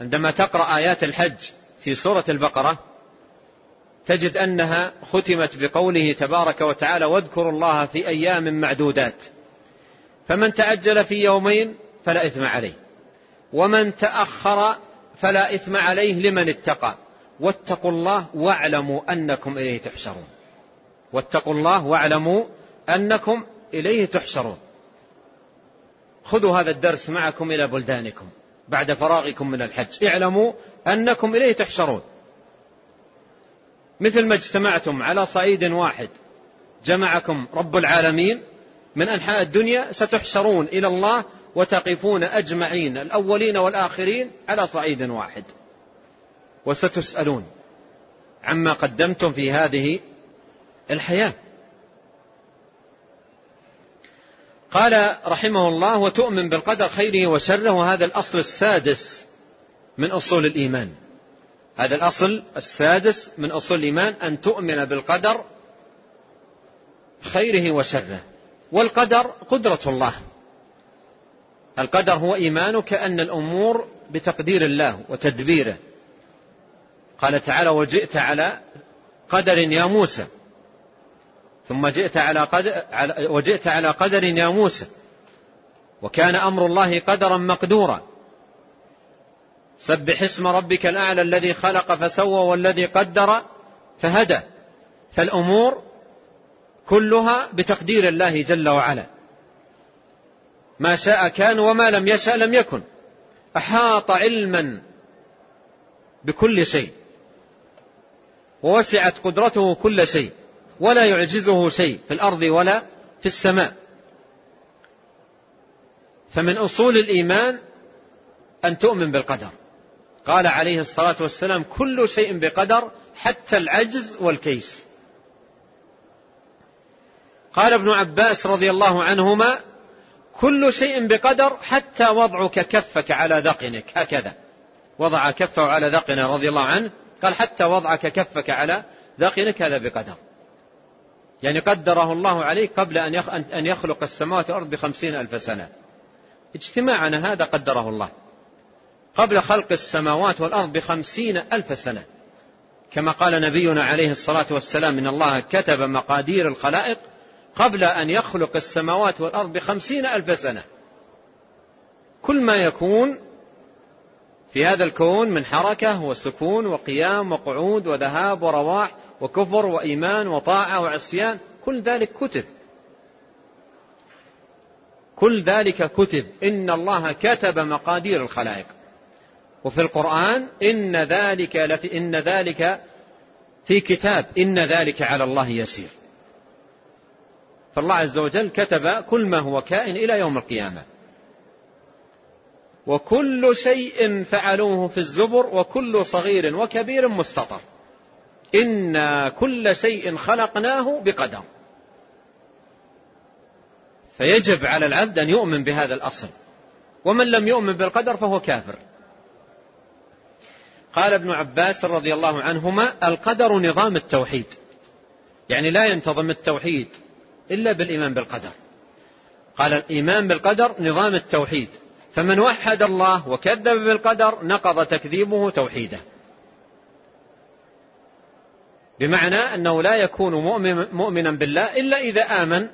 عندما تقرأ آيات الحج في سورة البقرة تجد أنها ختمت بقوله تبارك وتعالى واذكروا الله في أيام معدودات. فمن تعجل في يومين فلا إثم عليه. ومن تأخر فلا إثم عليه لمن اتقى. واتقوا الله واعلموا أنكم إليه تحشرون. واتقوا الله واعلموا أنكم إليه تحشرون. خذوا هذا الدرس معكم إلى بلدانكم. بعد فراغكم من الحج. اعلموا أنكم إليه تحشرون. مثل ما اجتمعتم على صعيد واحد. جمعكم رب العالمين. من أنحاء الدنيا ستحشرون إلى الله وتقفون أجمعين الأولين والآخرين على صعيد واحد. وستسألون عما قدمتم في هذه الحياة. قال رحمه الله وتؤمن بالقدر خيره وشره. وهذا الأصل السادس من أصول الإيمان. هذا الأصل السادس من أصول الإيمان أن تؤمن بالقدر خيره وشره. والقدر قدرة الله. القدر هو إيمانك أن الأمور بتقدير الله وتدبيره. قال تعالى وجئت على قدر يا موسى. ثم جئت على قدر وجئت على قدر يا موسى. وكان أمر الله قدرا مقدورا. سبح اسم ربك الأعلى الذي خلق فسوى والذي قدر فهدى. فالأمور كلها بتقدير الله جل وعلا. ما شاء كان وما لم يشأ لم يكن. أحاط علما بكل شيء. ووسعت قدرته كل شيء. ولا يعجزه شيء في الأرض ولا في السماء. فمن أصول الإيمان أن تؤمن بالقدر. قال عليه الصلاة والسلام كل شيء بقدر حتى العجز والكيس. قال ابن عباس رضي الله عنهما كل شيء بقدر حتى وضعك كفك على ذقنك. هكذا. وضع كفه على ذقنه رضي الله عنه. قال حتى وضعك كفك على ذقنك هذا بقدر. يعني قدره الله عليك قبل أن يخلق السماوات والأرض بخمسين ألف سنة. اجتماعنا هذا قدره الله. قبل خلق السماوات والأرض بخمسين ألف سنة. كما قال نبينا عليه الصلاة والسلام إن الله كتب مقادير الخلائق قبل أن يخلق السماوات والأرض بخمسين ألف سنة. كل ما يكون في هذا الكون من حركة وسكون وقيام وقعود وذهاب ورواح وكفر وإيمان وطاعة وعصيان كل ذلك كتب. كل ذلك كتب. إن الله كتب مقادير الخلائق. وفي القرآن إن ذلك لفي إن ذلك في كتاب إن ذلك على الله يسير. فالله عز وجل كتب كل ما هو كائن إلى يوم القيامة. وكل شيء فعلوه في الزبر وكل صغير وكبير مستطر. إنا كل شيء خلقناه بقدر. فيجب على العبد أن يؤمن بهذا الأصل. ومن لم يؤمن بالقدر فهو كافر. قال ابن عباس رضي الله عنهما القدر نظام التوحيد. يعني لا ينتظم التوحيد إلا بالإيمان بالقدر. قال الإيمان بالقدر نظام التوحيد. فمن وحد الله وكذب بالقدر نقض تكذيبه توحيده. بمعنى أنه لا يكون مؤمنا بالله إلا إذا آمن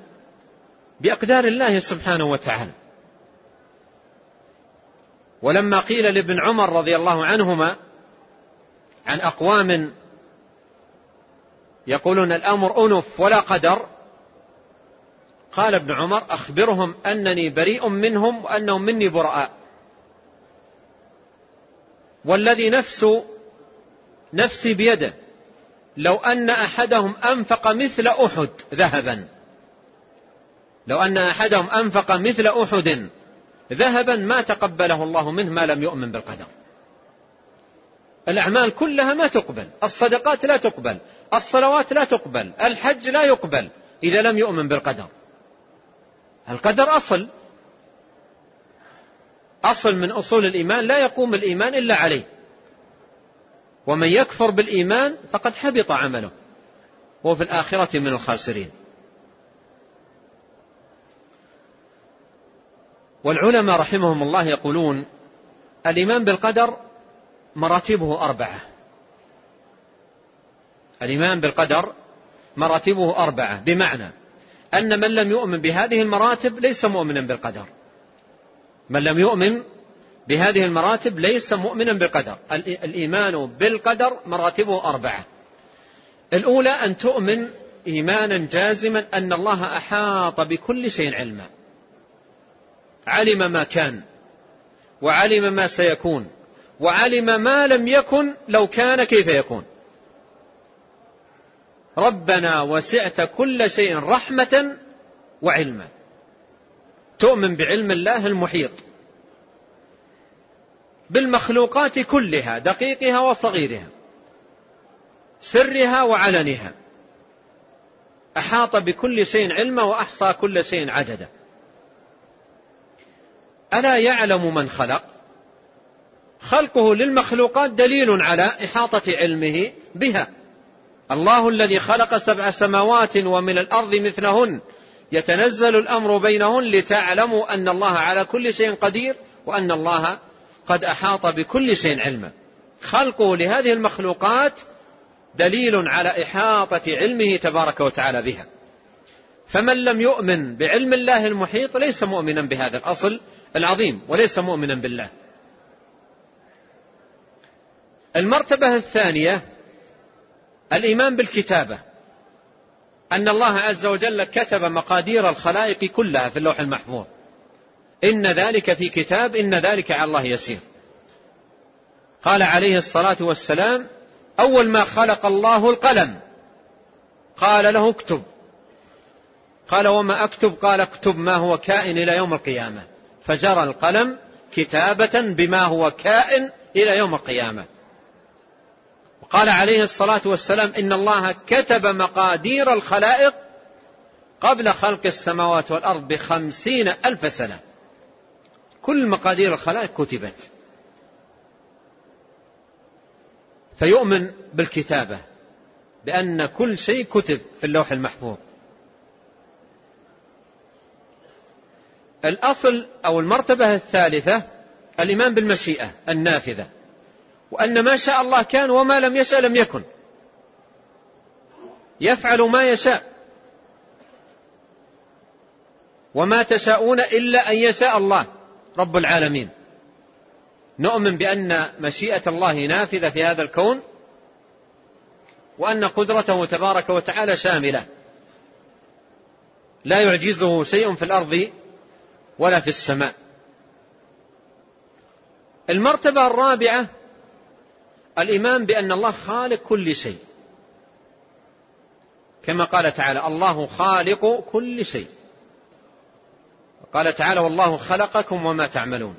بأقدار الله سبحانه وتعالى. ولما قيل لابن عمر رضي الله عنهما عن أقوام يقولون الأمر أنف ولا قدر. قال ابن عمر أخبرهم أنني بريء منهم وأنهم مني براء. والذي نفس نفسي بيده. لو أن أحدهم أنفق مثل أحد ذهبا. لو أن أحدهم أنفق مثل أحد ذهبا ما تقبله الله منه ما لم يؤمن بالقدر. الأعمال كلها ما تقبل. الصدقات لا تقبل. الصلوات لا تقبل. الحج لا يقبل. إذا لم يؤمن بالقدر. القدر أصل. أصل من أصول الإيمان. لا يقوم الإيمان إلا عليه. ومن يكفر بالإيمان فقد حبط عمله. وهو في الآخرة من الخاسرين. والعلماء رحمهم الله يقولون الإيمان بالقدر مراتبه أربعة. الإيمان بالقدر مراتبه أربعة. بمعنى أن من لم يؤمن بهذه المراتب ليس مؤمنا بالقدر. من لم يؤمن بهذه المراتب ليس مؤمنا بالقدر. الإيمان بالقدر مراتبه أربعة. الأولى أن تؤمن إيمانا جازما أن الله أحاط بكل شيء علما. علم ما كان وعلم ما سيكون. وعلم ما لم يكن لو كان كيف يكون. ربنا وسعت كل شيء رحمة وعلما. تؤمن بعلم الله المحيط. بالمخلوقات كلها دقيقها وصغيرها سرها وعلنها. أحاط بكل شيء علما وأحصى كل شيء عددا. ألا يعلم من خلق؟ خلقه للمخلوقات دليل على إحاطة علمه بها. الله الذي خلق سبع سماوات ومن الأرض مثلهن. يتنزل الأمر بينهن لتعلموا أن الله على كل شيء قدير وأن الله قد أحاط بكل شيء علما. خلقه لهذه المخلوقات دليل على إحاطة علمه تبارك وتعالى بها. فمن لم يؤمن بعلم الله المحيط ليس مؤمنا بهذا الأصل العظيم وليس مؤمنا بالله. المرتبة الثانية الإيمان بالكتابة. أن الله عز وجل كتب مقادير الخلائق كلها في اللوح المحفوظ. إن ذلك في كتاب إن ذلك على الله يسير. قال عليه الصلاة والسلام أول ما خلق الله القلم قال له اكتب. قال وما أكتب؟ قال اكتب ما هو كائن إلى يوم القيامة. فجرى القلم كتابة بما هو كائن إلى يوم القيامة. قال عليه الصلاة والسلام إن الله كتب مقادير الخلائق قبل خلق السماوات والأرض بخمسين ألف سنة. كل مقادير الخلائق كتبت. فيؤمن بالكتابة بأن كل شيء كتب في اللوح المحفوظ. الأصل أو المرتبة الثالثة الإيمان بالمشيئة النافذة. وأن ما شاء الله كان وما لم يشاء لم يكن. يفعل ما يشاء. وما تشاءون إلا أن يشاء الله رب العالمين. نؤمن بأن مشيئة الله نافذة في هذا الكون وأن قدرته تبارك وتعالى شاملة. لا يعجزه شيء في الأرض ولا في السماء. المرتبة الرابعة الإيمان بأن الله خالق كل شيء. كما قال تعالى الله خالق كل شيء. قال تعالى والله خلقكم وما تعملون.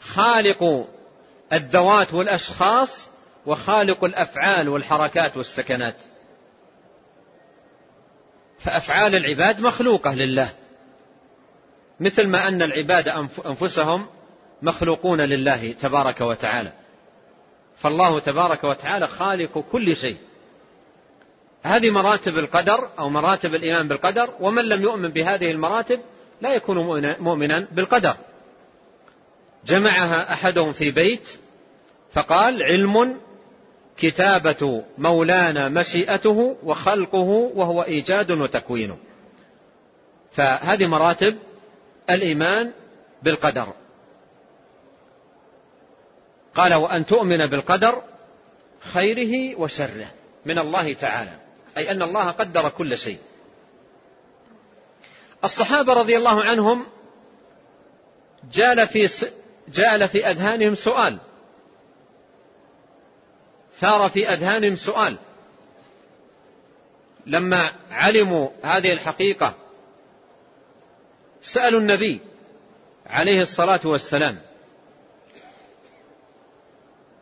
خالق الذوات والأشخاص وخالق الأفعال والحركات والسكنات. فأفعال العباد مخلوقة لله. مثل ما أن العباد أنفسهم مخلوقون لله تبارك وتعالى. فالله تبارك وتعالى خالق كل شيء. هذه مراتب القدر أو مراتب الإيمان بالقدر ومن لم يؤمن بهذه المراتب لا يكون مؤمنا بالقدر. جمعها أحدهم في بيت فقال علم كتابة مولانا مشيئته وخلقه وهو إيجاد وتكوين فهذه مراتب الإيمان بالقدر. قال وأن تؤمن بالقدر خيره وشره من الله تعالى. أي أن الله قدر كل شيء. الصحابة رضي الله عنهم جال في جال في أذهانهم سؤال. ثار في أذهانهم سؤال. لما علموا هذه الحقيقة سألوا النبي عليه الصلاة والسلام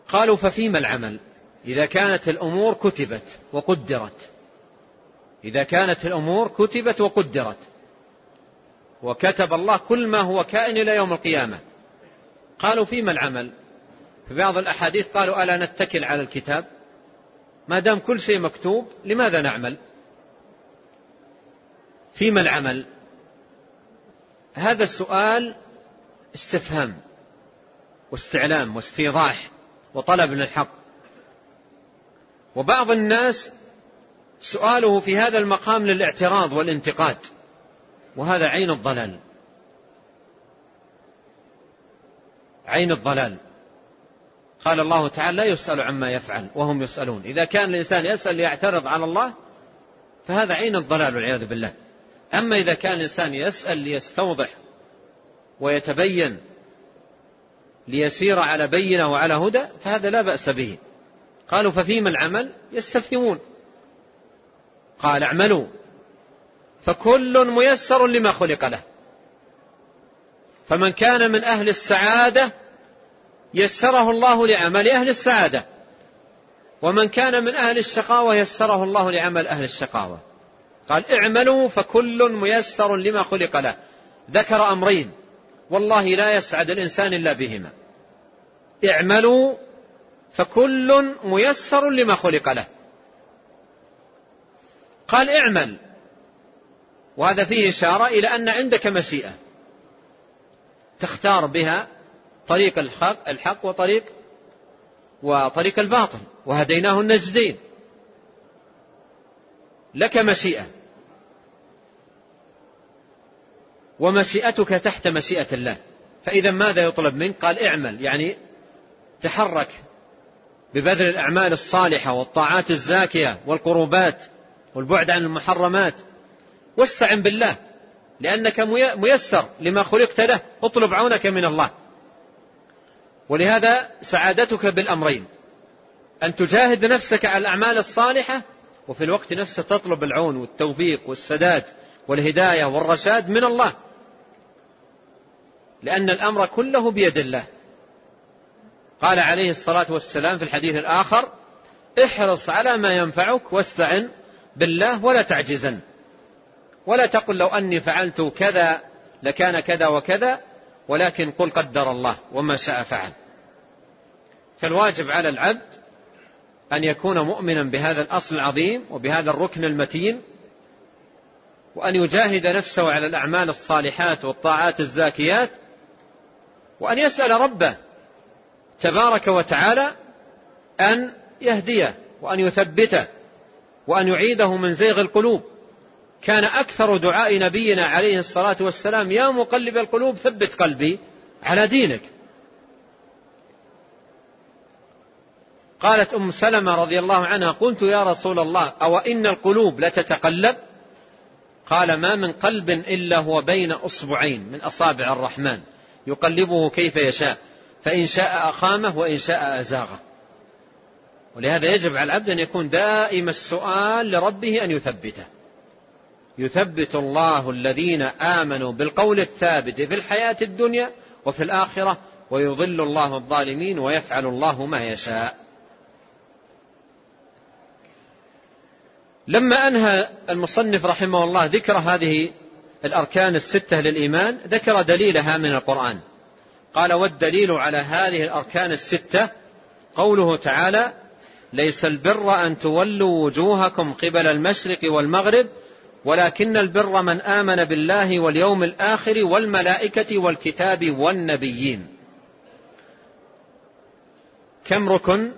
قالوا ففيما العمل؟ إذا كانت الأمور كتبت وقدرت. إذا كانت الأمور كتبت وقدرت. وكتب الله كل ما هو كائن إلى يوم القيامة. قالوا فيما العمل؟ في بعض الأحاديث قالوا ألا نتكل على الكتاب؟ ما دام كل شيء مكتوب لماذا نعمل؟ فيما العمل؟ هذا السؤال استفهام واستعلام واستيضاح. وطلب للحق. وبعض الناس سؤاله في هذا المقام للاعتراض والانتقاد وهذا عين الضلال. عين الضلال. قال الله تعالى لا يسأل عما يفعل وهم يسألون. إذا كان الإنسان يسأل ليعترض على الله فهذا عين الضلال والعياذ بالله. أما إذا كان الإنسان يسأل ليستوضح ويتبين ليسير على بينة وعلى هدى فهذا لا بأس به. قالوا ففيما العمل؟ يستفهمون. قال اعملوا. فكل ميسر لما خلق له. فمن كان من أهل السعادة يسره الله لعمل أهل السعادة ومن كان من أهل الشقاوة يسره الله لعمل أهل الشقاوة. قال اعملوا فكل ميسر لما خلق له. ذكر أمرين. والله لا يسعد الإنسان إلا بهما. اعملوا فكل ميسر لما خلق له. قال اعمل. وهذا فيه إشارة إلى أن عندك مشيئة. تختار بها طريق الحق, الحق وطريق وطريق الباطل. وهديناه النجدين. لك مشيئة. ومشيئتك تحت مشيئة الله. فإذا ماذا يطلب منك؟ قال اعمل يعني تحرك ببذل الأعمال الصالحة والطاعات الزاكية والقربات والبعد عن المحرمات. واستعن بالله لأنك ميسر لما خلقت له. اطلب عونك من الله. ولهذا سعادتك بالأمرين أن تجاهد نفسك على الأعمال الصالحة وفي الوقت نفسه تطلب العون والتوفيق والسداد والهداية والرشاد من الله. لأن الأمر كله بيد الله. قال عليه الصلاة والسلام في الحديث الآخر احرص على ما ينفعك واستعن بالله ولا تعجزن. ولا تقل لو أني فعلت كذا لكان كذا وكذا ولكن قل قدر الله وما شاء فعل. فالواجب على العبد أن يكون مؤمنا بهذا الأصل العظيم وبهذا الركن المتين وأن يجاهد نفسه على الأعمال الصالحات والطاعات الزاكيات وأن يسأل ربه تبارك وتعالى أن يهديه وأن يثبته وأن يعيده من زيغ القلوب. كان أكثر دعاء نبينا عليه الصلاة والسلام يا مقلب القلوب ثبت قلبي على دينك. قالت أم سلمة رضي الله عنها قلت يا رسول الله أو إن القلوب لتتقلب قال ما من قلب إلا هو بين أصبعين من أصابع الرحمن. يقلبه كيف يشاء. فإن شاء أقامه وإن شاء أزاغه. ولهذا يجب على العبد أن يكون دائم السؤال لربه أن يثبته. يثبت الله الذين آمنوا بالقول الثابت في الحياة الدنيا وفي الآخرة ويضل الله الظالمين ويفعل الله ما يشاء. لما أنهى المصنف رحمه الله ذكر هذه الأركان الستة للإيمان ذكر دليلها من القرآن. قال والدليل على هذه الأركان الستة قوله تعالى ليس البر أن تولوا وجوهكم قبل المشرق والمغرب ولكن البر من آمن بالله واليوم الآخر والملائكة والكتاب والنبيين. كم ركن؟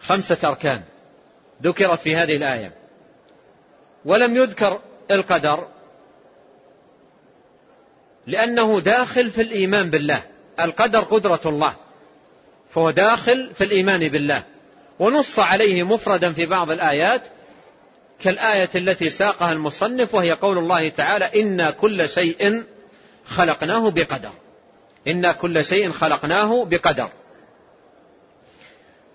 خمسة أركان ذكرت في هذه الآية. ولم يذكر القدر لأنه داخل في الإيمان بالله. القدر قدرة الله. فهو داخل في الإيمان بالله. ونص عليه مفردا في بعض الآيات كالآية التي ساقها المصنف وهي قول الله تعالى إنا كل شيء خلقناه بقدر. إنا كل شيء خلقناه بقدر.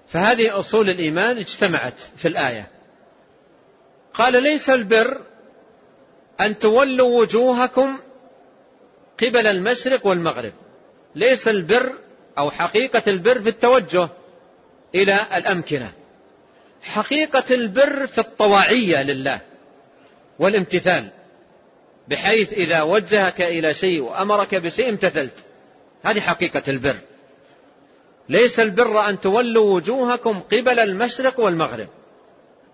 فهذه أصول الإيمان اجتمعت في الآية. قال ليس البر أن تولوا وجوهكم قبل المشرق والمغرب. ليس البر أو حقيقة البر في التوجه إلى الأمكنة. حقيقة البر في الطواعية لله والامتثال. بحيث إذا وجهك إلى شيء وأمرك بشيء امتثلت. هذه حقيقة البر. ليس البر أن تولوا وجوهكم قبل المشرق والمغرب.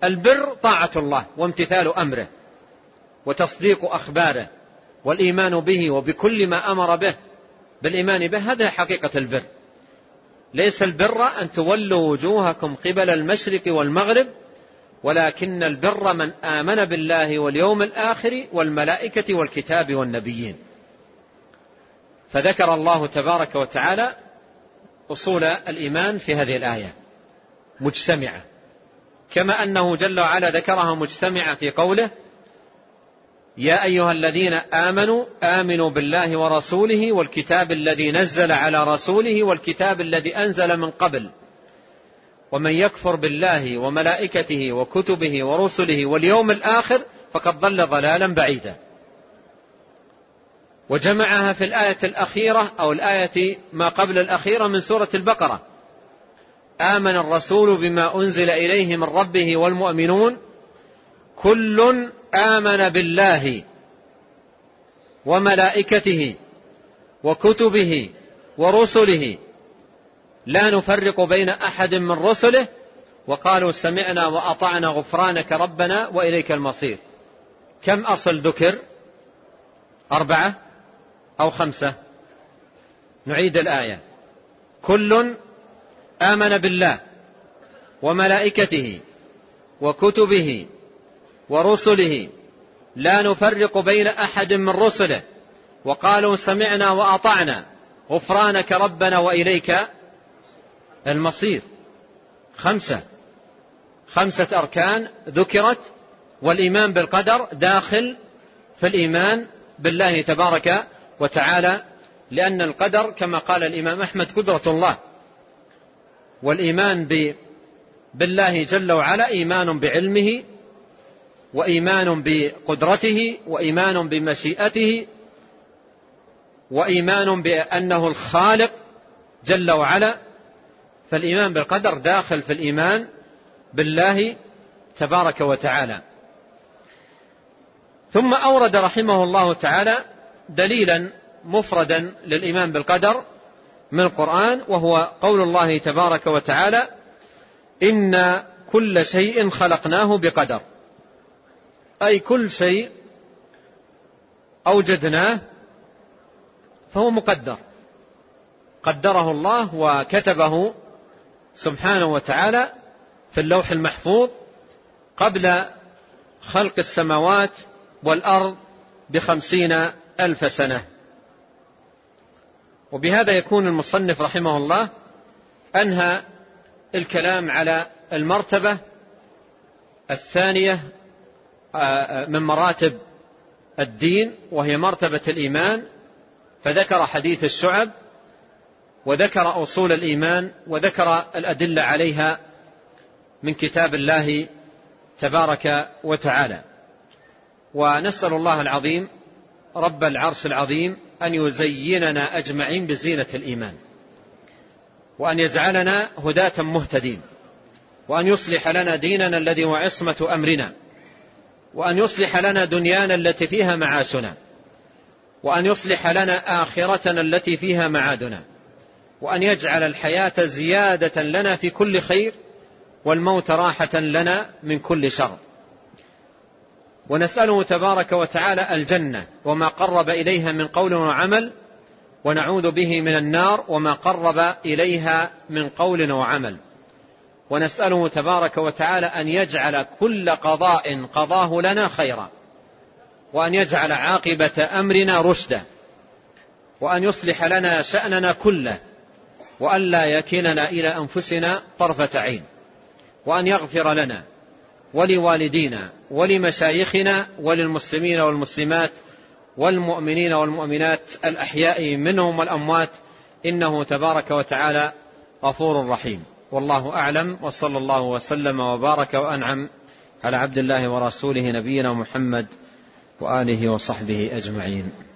البر طاعة الله وامتثال أمره وتصديق أخباره. والإيمان به وبكل ما أمر به. بالإيمان به هذا حقيقة البر. ليس البر أن تولوا وجوهكم قبل المشرق والمغرب ولكن البر من آمن بالله واليوم الآخر والملائكة والكتاب والنبيين. فذكر الله تبارك وتعالى أصول الإيمان في هذه الآية. مجتمعة. كما أنه جل وعلا ذكرها مجتمعة في قوله يا أيها الذين آمنوا آمنوا بالله ورسوله والكتاب الذي نزل على رسوله والكتاب الذي أنزل من قبل. ومن يكفر بالله وملائكته وكتبه ورسله واليوم الآخر فقد ضل ضلالا بعيدا. وجمعها في الآية الأخيرة أو الآية ما قبل الأخيرة من سورة البقرة. آمن الرسول بما أنزل إليه من ربه والمؤمنون. كل آمن بالله وملائكته وكتبه ورسله. لا نفرق بين أحد من رسله وقالوا سمعنا وأطعنا غفرانك ربنا وإليك المصير. كم أصل ذكر؟ أربعة أو خمسة؟ نعيد الآية. كل آمن بالله وملائكته وكتبه ورسله. لا نفرق بين أحد من رسله. وقالوا سمعنا وأطعنا. غفرانك ربنا وإليك المصير. خمسة. خمسة أركان ذكرت والإيمان بالقدر داخل في الإيمان بالله تبارك وتعالى. لأن القدر كما قال الإمام أحمد قدرة الله. والإيمان بالله جل وعلا إيمان بعلمه وإيمان بقدرته وإيمان بمشيئته وإيمان بأنه الخالق جل وعلا. فالإيمان بالقدر داخل في الإيمان بالله تبارك وتعالى. ثم أورد رحمه الله تعالى دليلا مفردا للإيمان بالقدر من القرآن وهو قول الله تبارك وتعالى ان كل شيء خلقناه بقدر. أي كل شيء أوجدناه فهو مقدر. قدره الله وكتبه سبحانه وتعالى في اللوح المحفوظ قبل خلق السماوات والأرض بخمسين ألف سنة. وبهذا يكون المصنف رحمه الله أنهى الكلام على المرتبة الثانية من مراتب الدين وهي مرتبة الإيمان فذكر حديث الشعب وذكر أصول الإيمان وذكر الأدلة عليها من كتاب الله تبارك وتعالى. ونسأل الله العظيم رب العرش العظيم أن يزيننا أجمعين بزينة الإيمان وأن يجعلنا هداة مهتدين وأن يصلح لنا ديننا الذي هو عصمة أمرنا. وأن يصلح لنا دنيانا التي فيها معاشنا وأن يصلح لنا آخرتنا التي فيها معادنا وأن يجعل الحياة زيادة لنا في كل خير والموت راحة لنا من كل شر. ونسأله تبارك وتعالى الجنة وما قرب إليها من قول وعمل ونعوذ به من النار وما قرب إليها من قول وعمل. ونسأله تبارك وتعالى أن يجعل كل قضاء قضاه لنا خيرا وأن يجعل عاقبة أمرنا رشدا وأن يصلح لنا شأننا كله وأن لا يكلنا إلى أنفسنا طرفة عين وأن يغفر لنا ولوالدينا ولمشايخنا وللمسلمين والمسلمات والمؤمنين والمؤمنات الأحياء منهم والأموات إنه تبارك وتعالى غفور رحيم. والله أعلم وصلى الله وسلم وبارك وأنعم على عبد الله ورسوله نبينا محمد وآله وصحبه أجمعين.